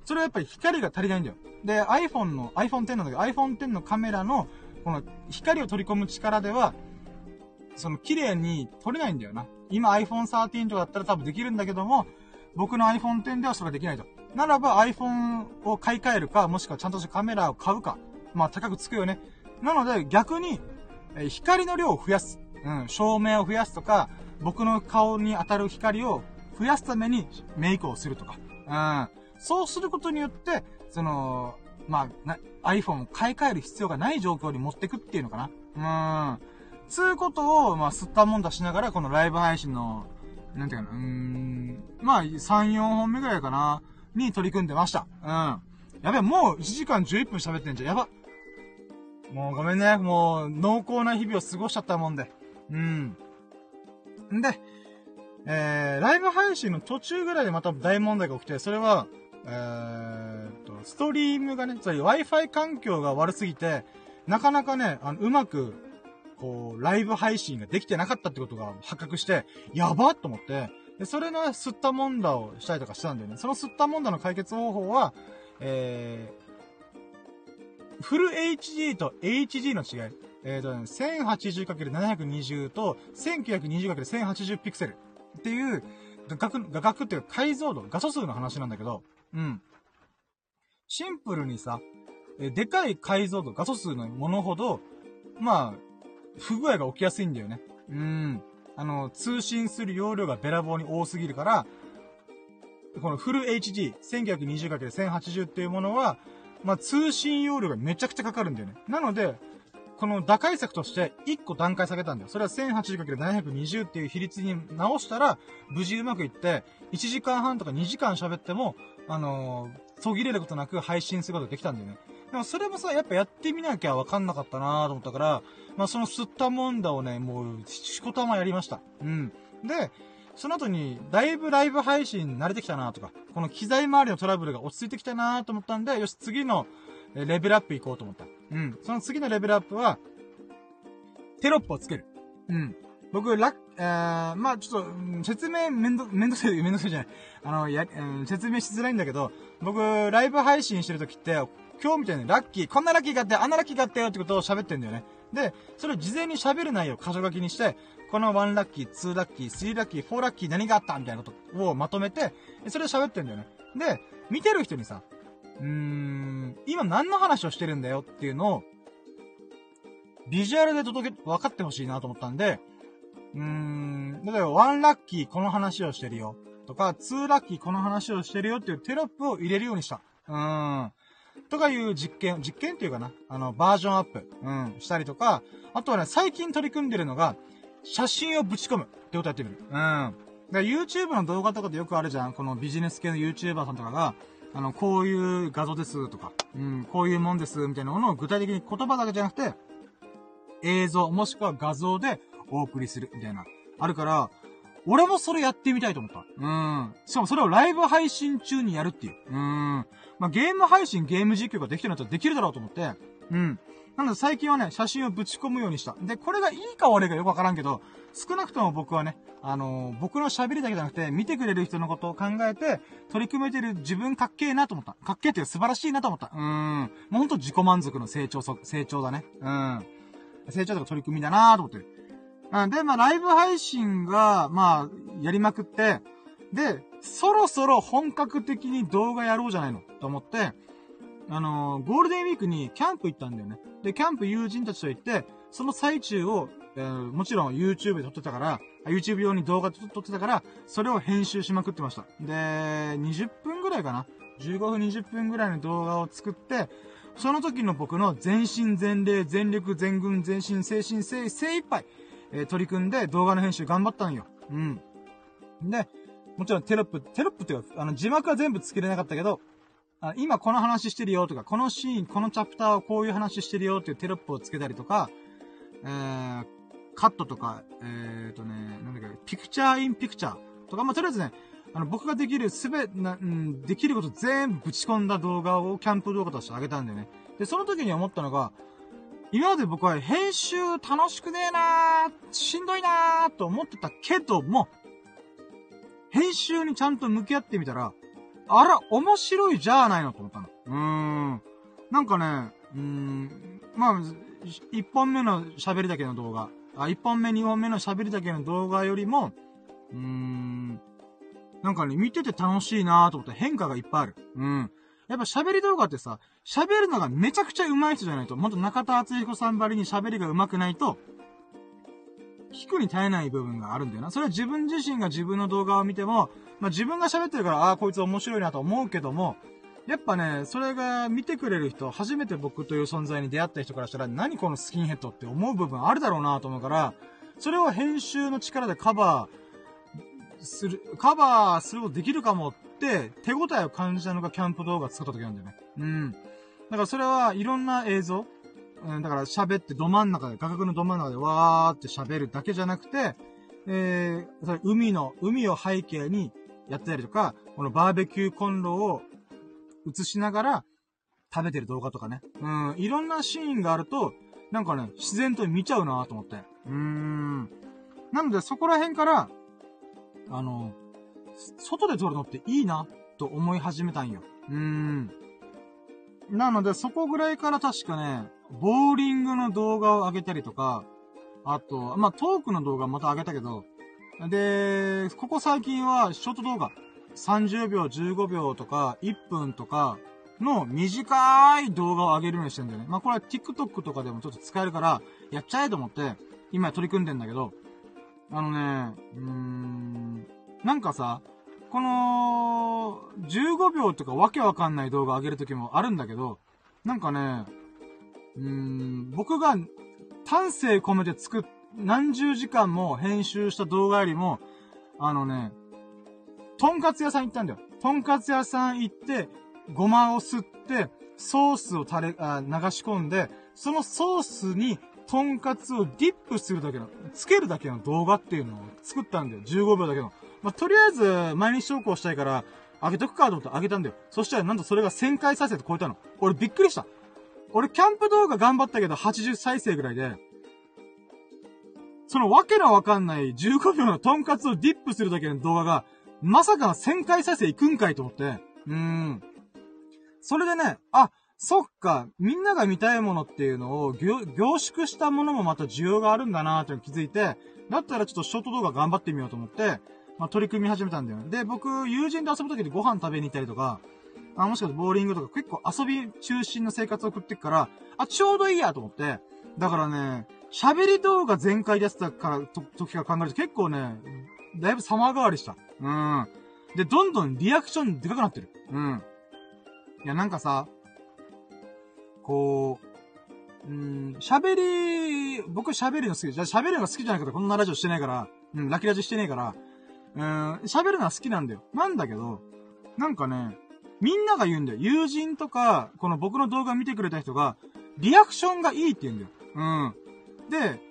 それはやっぱり光が足りないんだよ。で、iPhone の、iPhone X なんだけど、iPhone X のカメラの、この光を取り込む力では、その綺麗に撮れないんだよな。今 iPhone 13とかだったら多分できるんだけども、僕の iPhone X ではそれができないと。ならば iPhone を買い替えるか、もしくはちゃんとしたカメラを買うか。まあ高くつくよね。なので逆に、え光の量を増やす。うん、照明を増やすとか、僕の顔に当たる光を増やすためにメイクをするとか。うん。そうすることによって、その、まあ、iPhone を買い替える必要がない状況に持ってくっていうのかな。うん。つうことを、まあ、吸ったもんだしながら、このライブ配信の、なんていうかな、うーん、まあ、3、4本目ぐらいかな、に取り組んでました。うん。やべえ、もう1時間11分喋ってんじゃん。やば。もうごめんね。もう、濃厚な日々を過ごしちゃったもんで。うん。んで、えー、ライブ配信の途中ぐらいでまた大問題が起きて、それは、えーと、ストリームがね、つまり Wi-Fi 環境が悪すぎて、なかなかね、あの、うまくこう、ライブ配信ができてなかったってことが発覚して、やばっと思って、で、それの吸ったもんだをしたりとかしたんだよね。その吸ったもんだの解決方法は、えー、フル HD と HG の違い。えーとね、1080×720 と 1920×1080 ピクセルっていう、画角、画角っていうか解像度、画素数の話なんだけど、うん。シンプルにさ、えでかい解像度、画素数のものほど、まあ、不具合が起きやすいんだよね。うん。あの、通信する容量がべらぼうに多すぎるから、このフル HD、1920×1080 っていうものは、まあ、通信容量がめちゃくちゃかかるんだよね。なので、この打開策として1個段階下げたんだよ。それは 1080×720 っていう比率に直したら、無事うまくいって、1時間半とか2時間喋っても、あの、途切れることなく配信することができたんだよね。でもそれもさ、やっぱやってみなきゃわかんなかったなと思ったから、まあその吸ったもんだをね、もう、しこたまやりました。うん。で、その後に、だいぶライブ配信慣れてきたなとか、この機材周りのトラブルが落ち着いてきたなと思ったんで、よし、次のレベルアップ行こうと思った。うん。その次のレベルアップは、テロップをつける。うん。僕、ラッえー、まあちょっと、説明めんど、めんどくさい、めんどくさいじゃない。あの、や、うん、説明しづらいんだけど、僕、ライブ配信してる時って、今日みたいにラッキー、こんなラッキーがあって、あんなラッキーがあったよってことを喋ってんだよね。で、それを事前に喋る内容を箇所書きにして、この1ラッキー、2ラッキー、3ラッキー、4ラッキー何があったみたいなことをまとめて、それで喋ってんだよね。で、見てる人にさ、うーん、今何の話をしてるんだよっていうのを、ビジュアルで届け、分かってほしいなと思ったんで、うーん、例えば1ラッキーこの話をしてるよ。とか、2ラッキーこの話をしてるよっていうテロップを入れるようにした。うーん。とかいう実験、実験っていうかな、あの、バージョンアップ、うん、したりとか、あとはね、最近取り組んでるのが、写真をぶち込むってことやってみる。うん。で、YouTube の動画とかでよくあるじゃん。このビジネス系の YouTuber さんとかが、あの、こういう画像ですとか、うん、こういうもんですみたいなものを具体的に言葉だけじゃなくて、映像もしくは画像でお送りするみたいな。あるから、俺もそれやってみたいと思った。うん。しかもそれをライブ配信中にやるっていう。うん。まあ、ゲーム配信、ゲーム実況ができてるんだったらできるだろうと思って、うん。なので最近はね、写真をぶち込むようにした。で、これがいいか悪いかよくわからんけど、少なくとも僕はね、あのー、僕の喋りだけじゃなくて、見てくれる人のことを考えて、取り組めてる自分かっけえなと思った。かっけえっていう素晴らしいなと思った。うん。もうほんと自己満足の成長、成長だね。うん。成長とか取り組みだなと思って。うん。で、まあ、ライブ配信が、まあ、やりまくって、で、そろそろ本格的に動画やろうじゃないのと思って、あのー、ゴールデンウィークにキャンプ行ったんだよね。で、キャンプ友人たちと行って、その最中を、えー、もちろん YouTube で撮ってたから、YouTube 用に動画撮ってたから、それを編集しまくってました。で、20分ぐらいかな ?15 分20分ぐらいの動画を作って、その時の僕の全身全霊、全力、全軍、全身、精神、精、精一杯、え、取り組んで動画の編集頑張ったんよ。うん。で、もちろんテロップ、テロップっていうか、あの、字幕は全部つけれなかったけど、あ今この話してるよとか、このシーン、このチャプターはこういう話してるよっていうテロップをつけたりとか、えー、カットとか、えーとね、なんだっけ、ピクチャーインピクチャーとか、まあ、とりあえずね、あの、僕ができるすべ、な、うん、できること全部ぶち込んだ動画をキャンプ動画としてあげたんだよね。で、その時に思ったのが、今まで僕は編集楽しくねえなー、しんどいなーと思ってたけども、編集にちゃんと向き合ってみたら、あら、面白いじゃないのと思ったの。うーん。なんかね、うーん、まあ、一本目の喋りだけの動画、あ、一本目、二本目の喋りだけの動画よりも、うーん、なんかね、見てて楽しいなーと思って変化がいっぱいある。うん。やっぱ喋り動画ってさ、喋るのがめちゃくちゃ上手い人じゃないと、ほんと中田敦彦さんばりに喋りが上手くないと、聞くに耐えない部分があるんだよな。それは自分自身が自分の動画を見ても、まあ、自分が喋ってるから、ああ、こいつ面白いなと思うけども、やっぱね、それが見てくれる人、初めて僕という存在に出会った人からしたら、何このスキンヘッドって思う部分あるだろうなと思うから、それを編集の力でカバーする、カバーすることできるかもっ手応えを感じたのがキャンプ動画作った時なんだよね。うん。だからそれはいろんな映像、うん、だから喋ってど真ん中で、画角のど真ん中でわーって喋るだけじゃなくて、えー、それ海の、海を背景にやってたりとか、このバーベキューコンロを映しながら食べてる動画とかね。うん、いろんなシーンがあると、なんかね、自然と見ちゃうなと思って。うーん。なのでそこら辺から、あの、外で撮るのっていいな、と思い始めたんよ。うーん。なので、そこぐらいから確かね、ボーリングの動画を上げたりとか、あと、まあ、トークの動画また上げたけど、で、ここ最近はショート動画、30秒、15秒とか、1分とかの短い動画を上げるようにしてんだよね。まあ、これは TikTok とかでもちょっと使えるから、やっちゃえと思って、今取り組んでんだけど、あのね、うーん、なんかさ、この、15秒とかわけわかんない動画上げるときもあるんだけど、なんかね、うん、僕が丹精込めて作っ、何十時間も編集した動画よりも、あのね、とんかつ屋さん行ったんだよ。とんかつ屋さん行って、ごまを吸って、ソースを垂れ、あ流し込んで、そのソースに、とんかつをディップするだけの、つけるだけの動画っていうのを作ったんだよ。15秒だけの。まあ、とりあえず、毎日投稿したいから、あげとくかと思ってあげたんだよ。そしたらなんとそれが1000回再生と超えたの。俺びっくりした。俺キャンプ動画頑張ったけど80再生ぐらいで、そのわけのわかんない15秒のトンカツをディップするだけの動画が、まさか1000回再生いくんかいと思って、うーん。それでね、あ、そっか、みんなが見たいものっていうのを凝縮したものもまた需要があるんだなーって気づいて、だったらちょっとショート動画頑張ってみようと思って、まあ、取り組み始めたんだよね。で、僕、友人と遊ぶ時にご飯食べに行ったりとか、あ、もしかしてボーリングとか結構遊び中心の生活を送ってくから、あ、ちょうどいいやと思って、だからね、喋り動画全開でやってたから、と、時から考えると結構ね、だいぶ様変わりした。うん。で、どんどんリアクションでかくなってる。うん。いや、なんかさ、こう、うん、喋り、僕喋るの好きじゃ、喋るのが好きじゃないからこんなラジオしてないから、うん、ラキラジしてねえから、うん、喋るのは好きなんだよ。なんだけど、なんかね、みんなが言うんだよ。友人とか、この僕の動画見てくれた人が、リアクションがいいって言うんだよ。うん。で、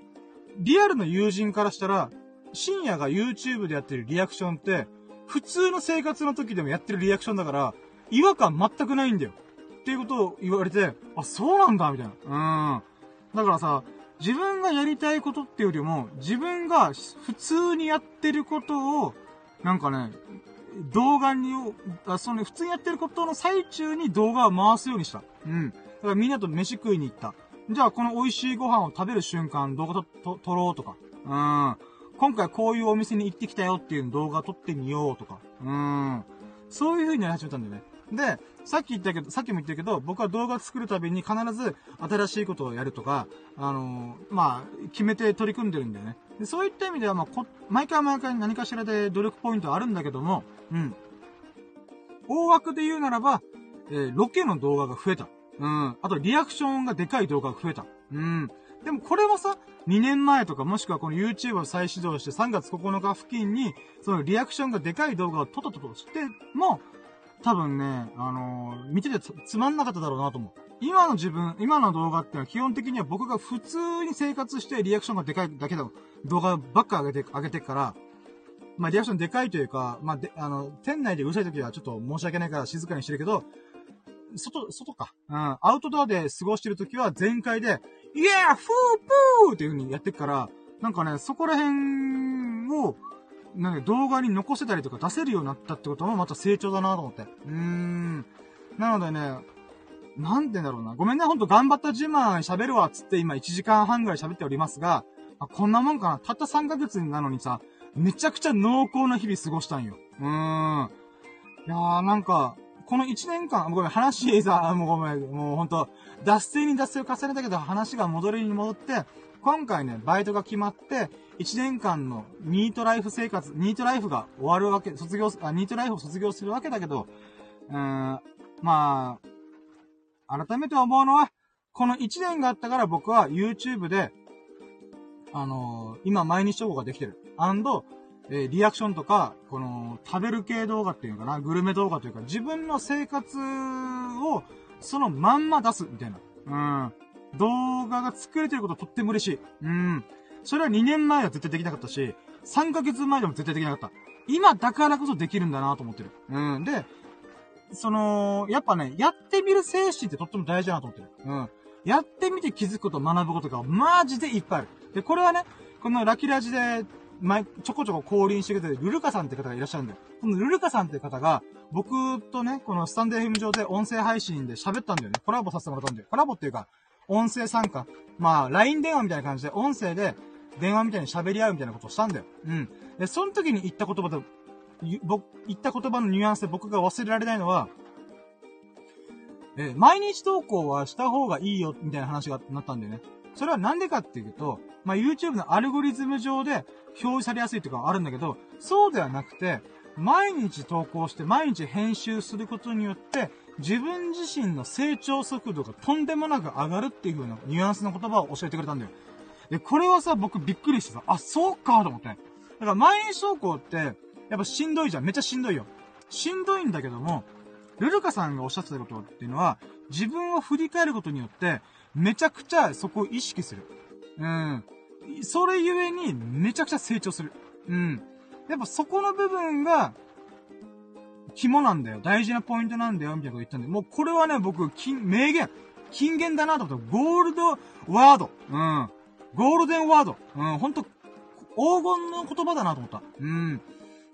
リアルの友人からしたら、深夜が YouTube でやってるリアクションって、普通の生活の時でもやってるリアクションだから、違和感全くないんだよ。っていうことを言われて、あ、そうなんだ、みたいな。うん。だからさ、自分がやりたいことっていうよりも、自分が普通にやってることを、なんかね、動画に、あその普通にやってることの最中に動画を回すようにした。うん。だからみんなと飯食いに行った。じゃあこの美味しいご飯を食べる瞬間動画と、と、撮ろうとか。うん。今回こういうお店に行ってきたよっていう動画撮ってみようとか。うん。そういう風にやり始めたんだよね。で、さっき言ったけど、さっきも言ったけど、僕は動画作るたびに必ず新しいことをやるとか、あのー、まあ、決めて取り組んでるんだよね。でそういった意味では、まあ、こ、毎回毎回何かしらで努力ポイントあるんだけども、うん。大枠で言うならば、えー、ロケの動画が増えた。うん。あと、リアクションがでかい動画が増えた。うん。でもこれはさ、2年前とかもしくはこの YouTube を再始動して3月9日付近に、そのリアクションがでかい動画をトトトとしても、多分ね、あのー、見ててつまんなかっただろうなと思う。今の自分、今の動画ってのは基本的には僕が普通に生活してリアクションがでかいだけの動画ばっか上げて、上げてから、まあリアクションでかいというか、まあで、あの、店内でうるさい時はちょっと申し訳ないから静かにしてるけど、外、外か。うん。アウトドアで過ごしてる時は全開で、イエーフープーっていう風にやってくから、なんかね、そこら辺を、なんか動画に残せたりとか出せるようになったってこともまた成長だなと思って。うーん。なのでね、なんて言うんだろうな。ごめんね、ほんと頑張った自慢喋るわっつって今1時間半ぐらい喋っておりますが、あこんなもんかな。たった3ヶ月なのにさ、めちゃくちゃ濃厚な日々過ごしたんよ。うーん。いやーなんか、この1年間、ごめん、話さ、もうごめん、もうほんと、脱線に脱線を重ねたけど話が戻りに戻って、今回ね、バイトが決まって、1年間のニートライフ生活、ニートライフが終わるわけ、卒業、あ、ニートライフを卒業するわけだけど、うーん、まあ、改めて思うのは、この1年があったから僕は YouTube で、あのー、今毎日投稿ができてる。アンド、え、リアクションとか、この、食べる系動画っていうのかな、グルメ動画というか、自分の生活を、そのまんま出す、みたいな。うん。動画が作れてることとっても嬉しい。うん。それは2年前は絶対できなかったし、3ヶ月前でも絶対できなかった。今だからこそできるんだなと思ってる。うん。で、その、やっぱね、やってみる精神ってとっても大事だなと思ってる。うん。やってみて気づくこと、学ぶことがマジでいっぱいある。で、これはね、このラキラジで、前、ちょこちょこ降臨してくれてるルルカさんって方がいらっしゃるんだよ。このルルカさんって方が、僕とね、このスタンド FM 上で音声配信で喋ったんだよね。コラボさせてもらったんだよ。コラボっていうか、音声参加。まあ、LINE 電話みたいな感じで、音声で、電話みたいに喋り合うみたいなことをしたんだよ。うん。で、その時に言った言葉で、僕、言った言葉のニュアンスで僕が忘れられないのは、え毎日投稿はした方がいいよ、みたいな話がなったんだよね。それはなんでかっていうと、まあ、YouTube のアルゴリズム上で表示されやすいとかあるんだけど、そうではなくて、毎日投稿して毎日編集することによって、自分自身の成長速度がとんでもなく上がるっていう風なニュアンスの言葉を教えてくれたんだよ。で、これはさ、僕びっくりしてさ、あ、そうかと思って。だから毎日投稿って、やっぱしんどいじゃん。めっちゃしんどいよ。しんどいんだけども、ルルカさんがおっしゃってたことっていうのは、自分を振り返ることによって、めちゃくちゃそこを意識する。うん。それゆえに、めちゃくちゃ成長する。うん。やっぱそこの部分が、肝なんだよ。大事なポイントなんだよ。みたいなこと言ったんで。もうこれはね、僕、金、名言。金言だなと思った。ゴールドワード。うん。ゴールデンワード。うん、ほんと、黄金の言葉だなと思った。うん。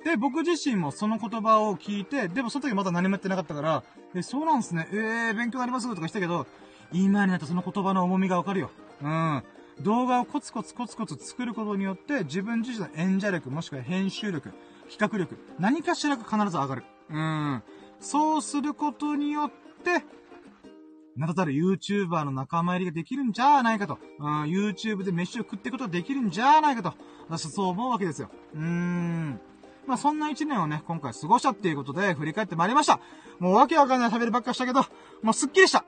で、僕自身もその言葉を聞いて、でもその時まだ何もやってなかったから、え、そうなんすね。えー、勉強になりますとか言ったけど、今になったその言葉の重みがわかるよ。うん。動画をコツコツコツコツ作ることによって、自分自身の演者力、もしくは編集力、企画力、何かしらが必ず上がる。うん。そうすることによって、名だたる YouTuber の仲間入りができるんじゃないかと。うん、YouTube で飯を食っていくことができるんじゃないかと。私はそう思うわけですよ。うーん。まあ、そんな一年をね、今回過ごしたっていうことで振り返ってまいりました。もうわけわかんない喋りばっかしたけど、もうすっきりした。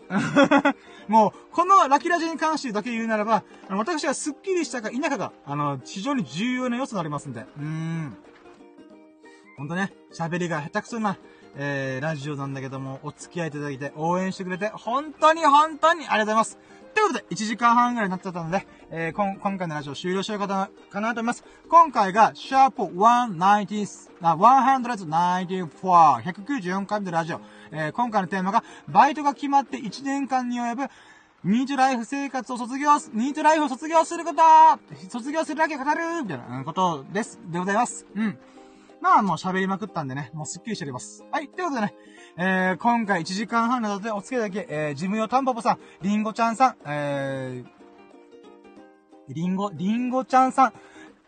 *laughs* もう、このラキラジに関してだけ言うならば、私がすっきりしたか否かが、あの、非常に重要な要素になりますんで。うーん。ほんとね、喋りが下手くそな、えー、ラジオなんだけども、お付き合いいただいて、応援してくれて、本当に本当にありがとうございます。ということで、1時間半ぐらいになっちゃったので、えー、こん、今回のラジオ終了しようかな、かなと思います。今回が、シャープ190、あ、194、194回目のラジオ。えー、今回のテーマが、バイトが決まって1年間に及ぶ、ニートライフ生活を卒業す、ニートライフを卒業すること卒業するだけ語るみたいなことです。でございます。うん。まあもう喋りまくったんでね、もうスッキリしております。はい、ということでね、えー、今回1時間半などでお付き合いだけ、えー、ジムヨタンポポさん、リンゴちゃんさん、えー、リンゴ、リンゴちゃんさん、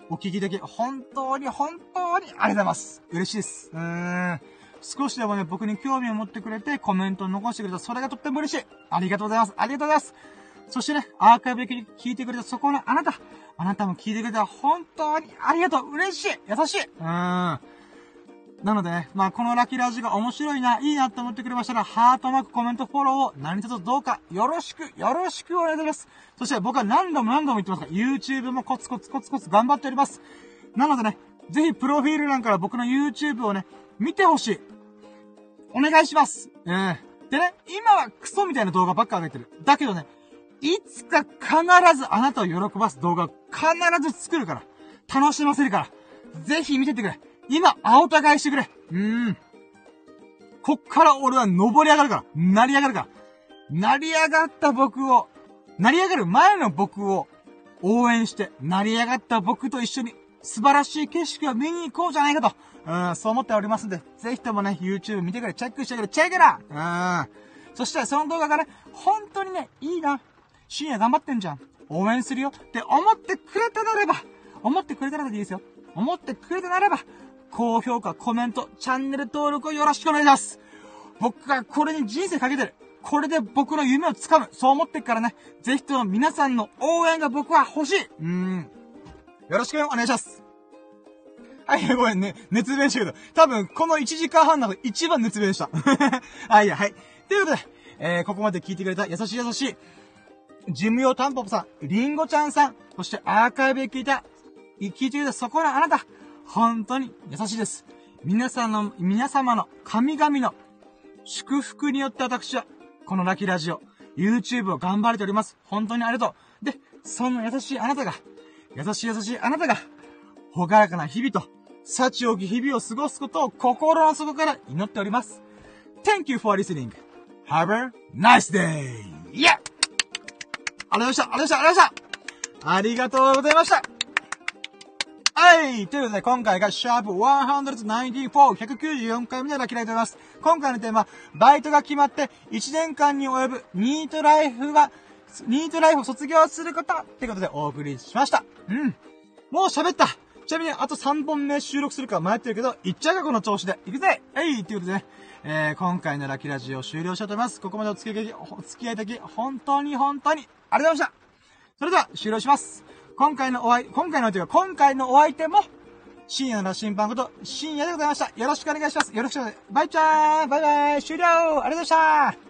お聞きだけ、本当に本当にありがとうございます。嬉しいです。うーん。少しでもね、僕に興味を持ってくれて、コメントを残してくれた、それがとっても嬉しい。ありがとうございます。ありがとうございます。そしてね、アーカイブで聞いてくれたそこのあなた、あなたも聞いてくれた本当にありがとう嬉しい優しいうん。なのでね、まあこのラキラジが面白いな、いいなと思ってくれましたら、ハートマーク、コメント、フォローを何卒どうかよろしく、よろしくお願いします。そして僕は何度も何度も言ってますが、YouTube もコツコツコツコツ頑張っております。なのでね、ぜひプロフィール欄から僕の YouTube をね、見てほしい。お願いします。うん。でね、今はクソみたいな動画ばっか上げてる。だけどね、いつか必ずあなたを喜ばす動画を必ず作るから。楽しませるから。ぜひ見ててくれ。今、青互いしてくれ。うーん。こっから俺は登り上がるから。成り上がるから。成り上がった僕を、成り上がる前の僕を応援して、成り上がった僕と一緒に素晴らしい景色を見に行こうじゃないかと。うん、そう思っておりますんで、ぜひともね、YouTube 見てくれ、チェックしてくれ、チェックだうん。そして、その動画がね、本当にね、いいな。深夜頑張ってんじゃん。応援するよって思ってくれたならば、思ってくれたらでいいですよ。思ってくれたならば、高評価、コメント、チャンネル登録をよろしくお願いします。僕がこれに人生かけてる。これで僕の夢をつかむ。そう思ってっからね、ぜひとも皆さんの応援が僕は欲しい。うん。よろしくお願いします。はい、ごめんね。熱弁したけど、多分この1時間半なの一番熱弁した。*laughs* はいや、はい。ということで、えー、ここまで聞いてくれた優しい優しい、事務用タンポポさん、りんごちゃんさん、そしてアーカイブで聞いた、聞いてくれたそこのあなた、本当に優しいです。皆さんの、皆様の神々の祝福によって私は、このラキラジオ、YouTube を頑張れております。本当にありがとう。で、そんな優しいあなたが、優しい優しいあなたが、ほがらかな日々と、幸多き日々を過ごすことを心の底から祈っております。Thank you for listening. Have a nice day! Yeah! ありがとうございましたありがとうございましたありがとうございましたはい。ということで、今回がシャープ194、194回目のラキーライトでございます。今回のテーマ、バイトが決まって1年間に及ぶニートライフが、ニートライフを卒業することってことでお送りしました。うん。もう喋ったちなみに、あと3本目収録するか迷ってるけど、いっちゃうかこの調子で。いくぜえいということでね、えー、今回のラキーラジオ終了しようと思います。ここまでお付き合い、お付き合いいただき、本当に本当にありがとうございましたそれでは、終了します。今回のお相、今回のというか、今回のお相手も、深夜の審判こと、深夜でございました。よろしくお願いします。よろしくお願いします。バイチャーバイバイ終了ありがとうございました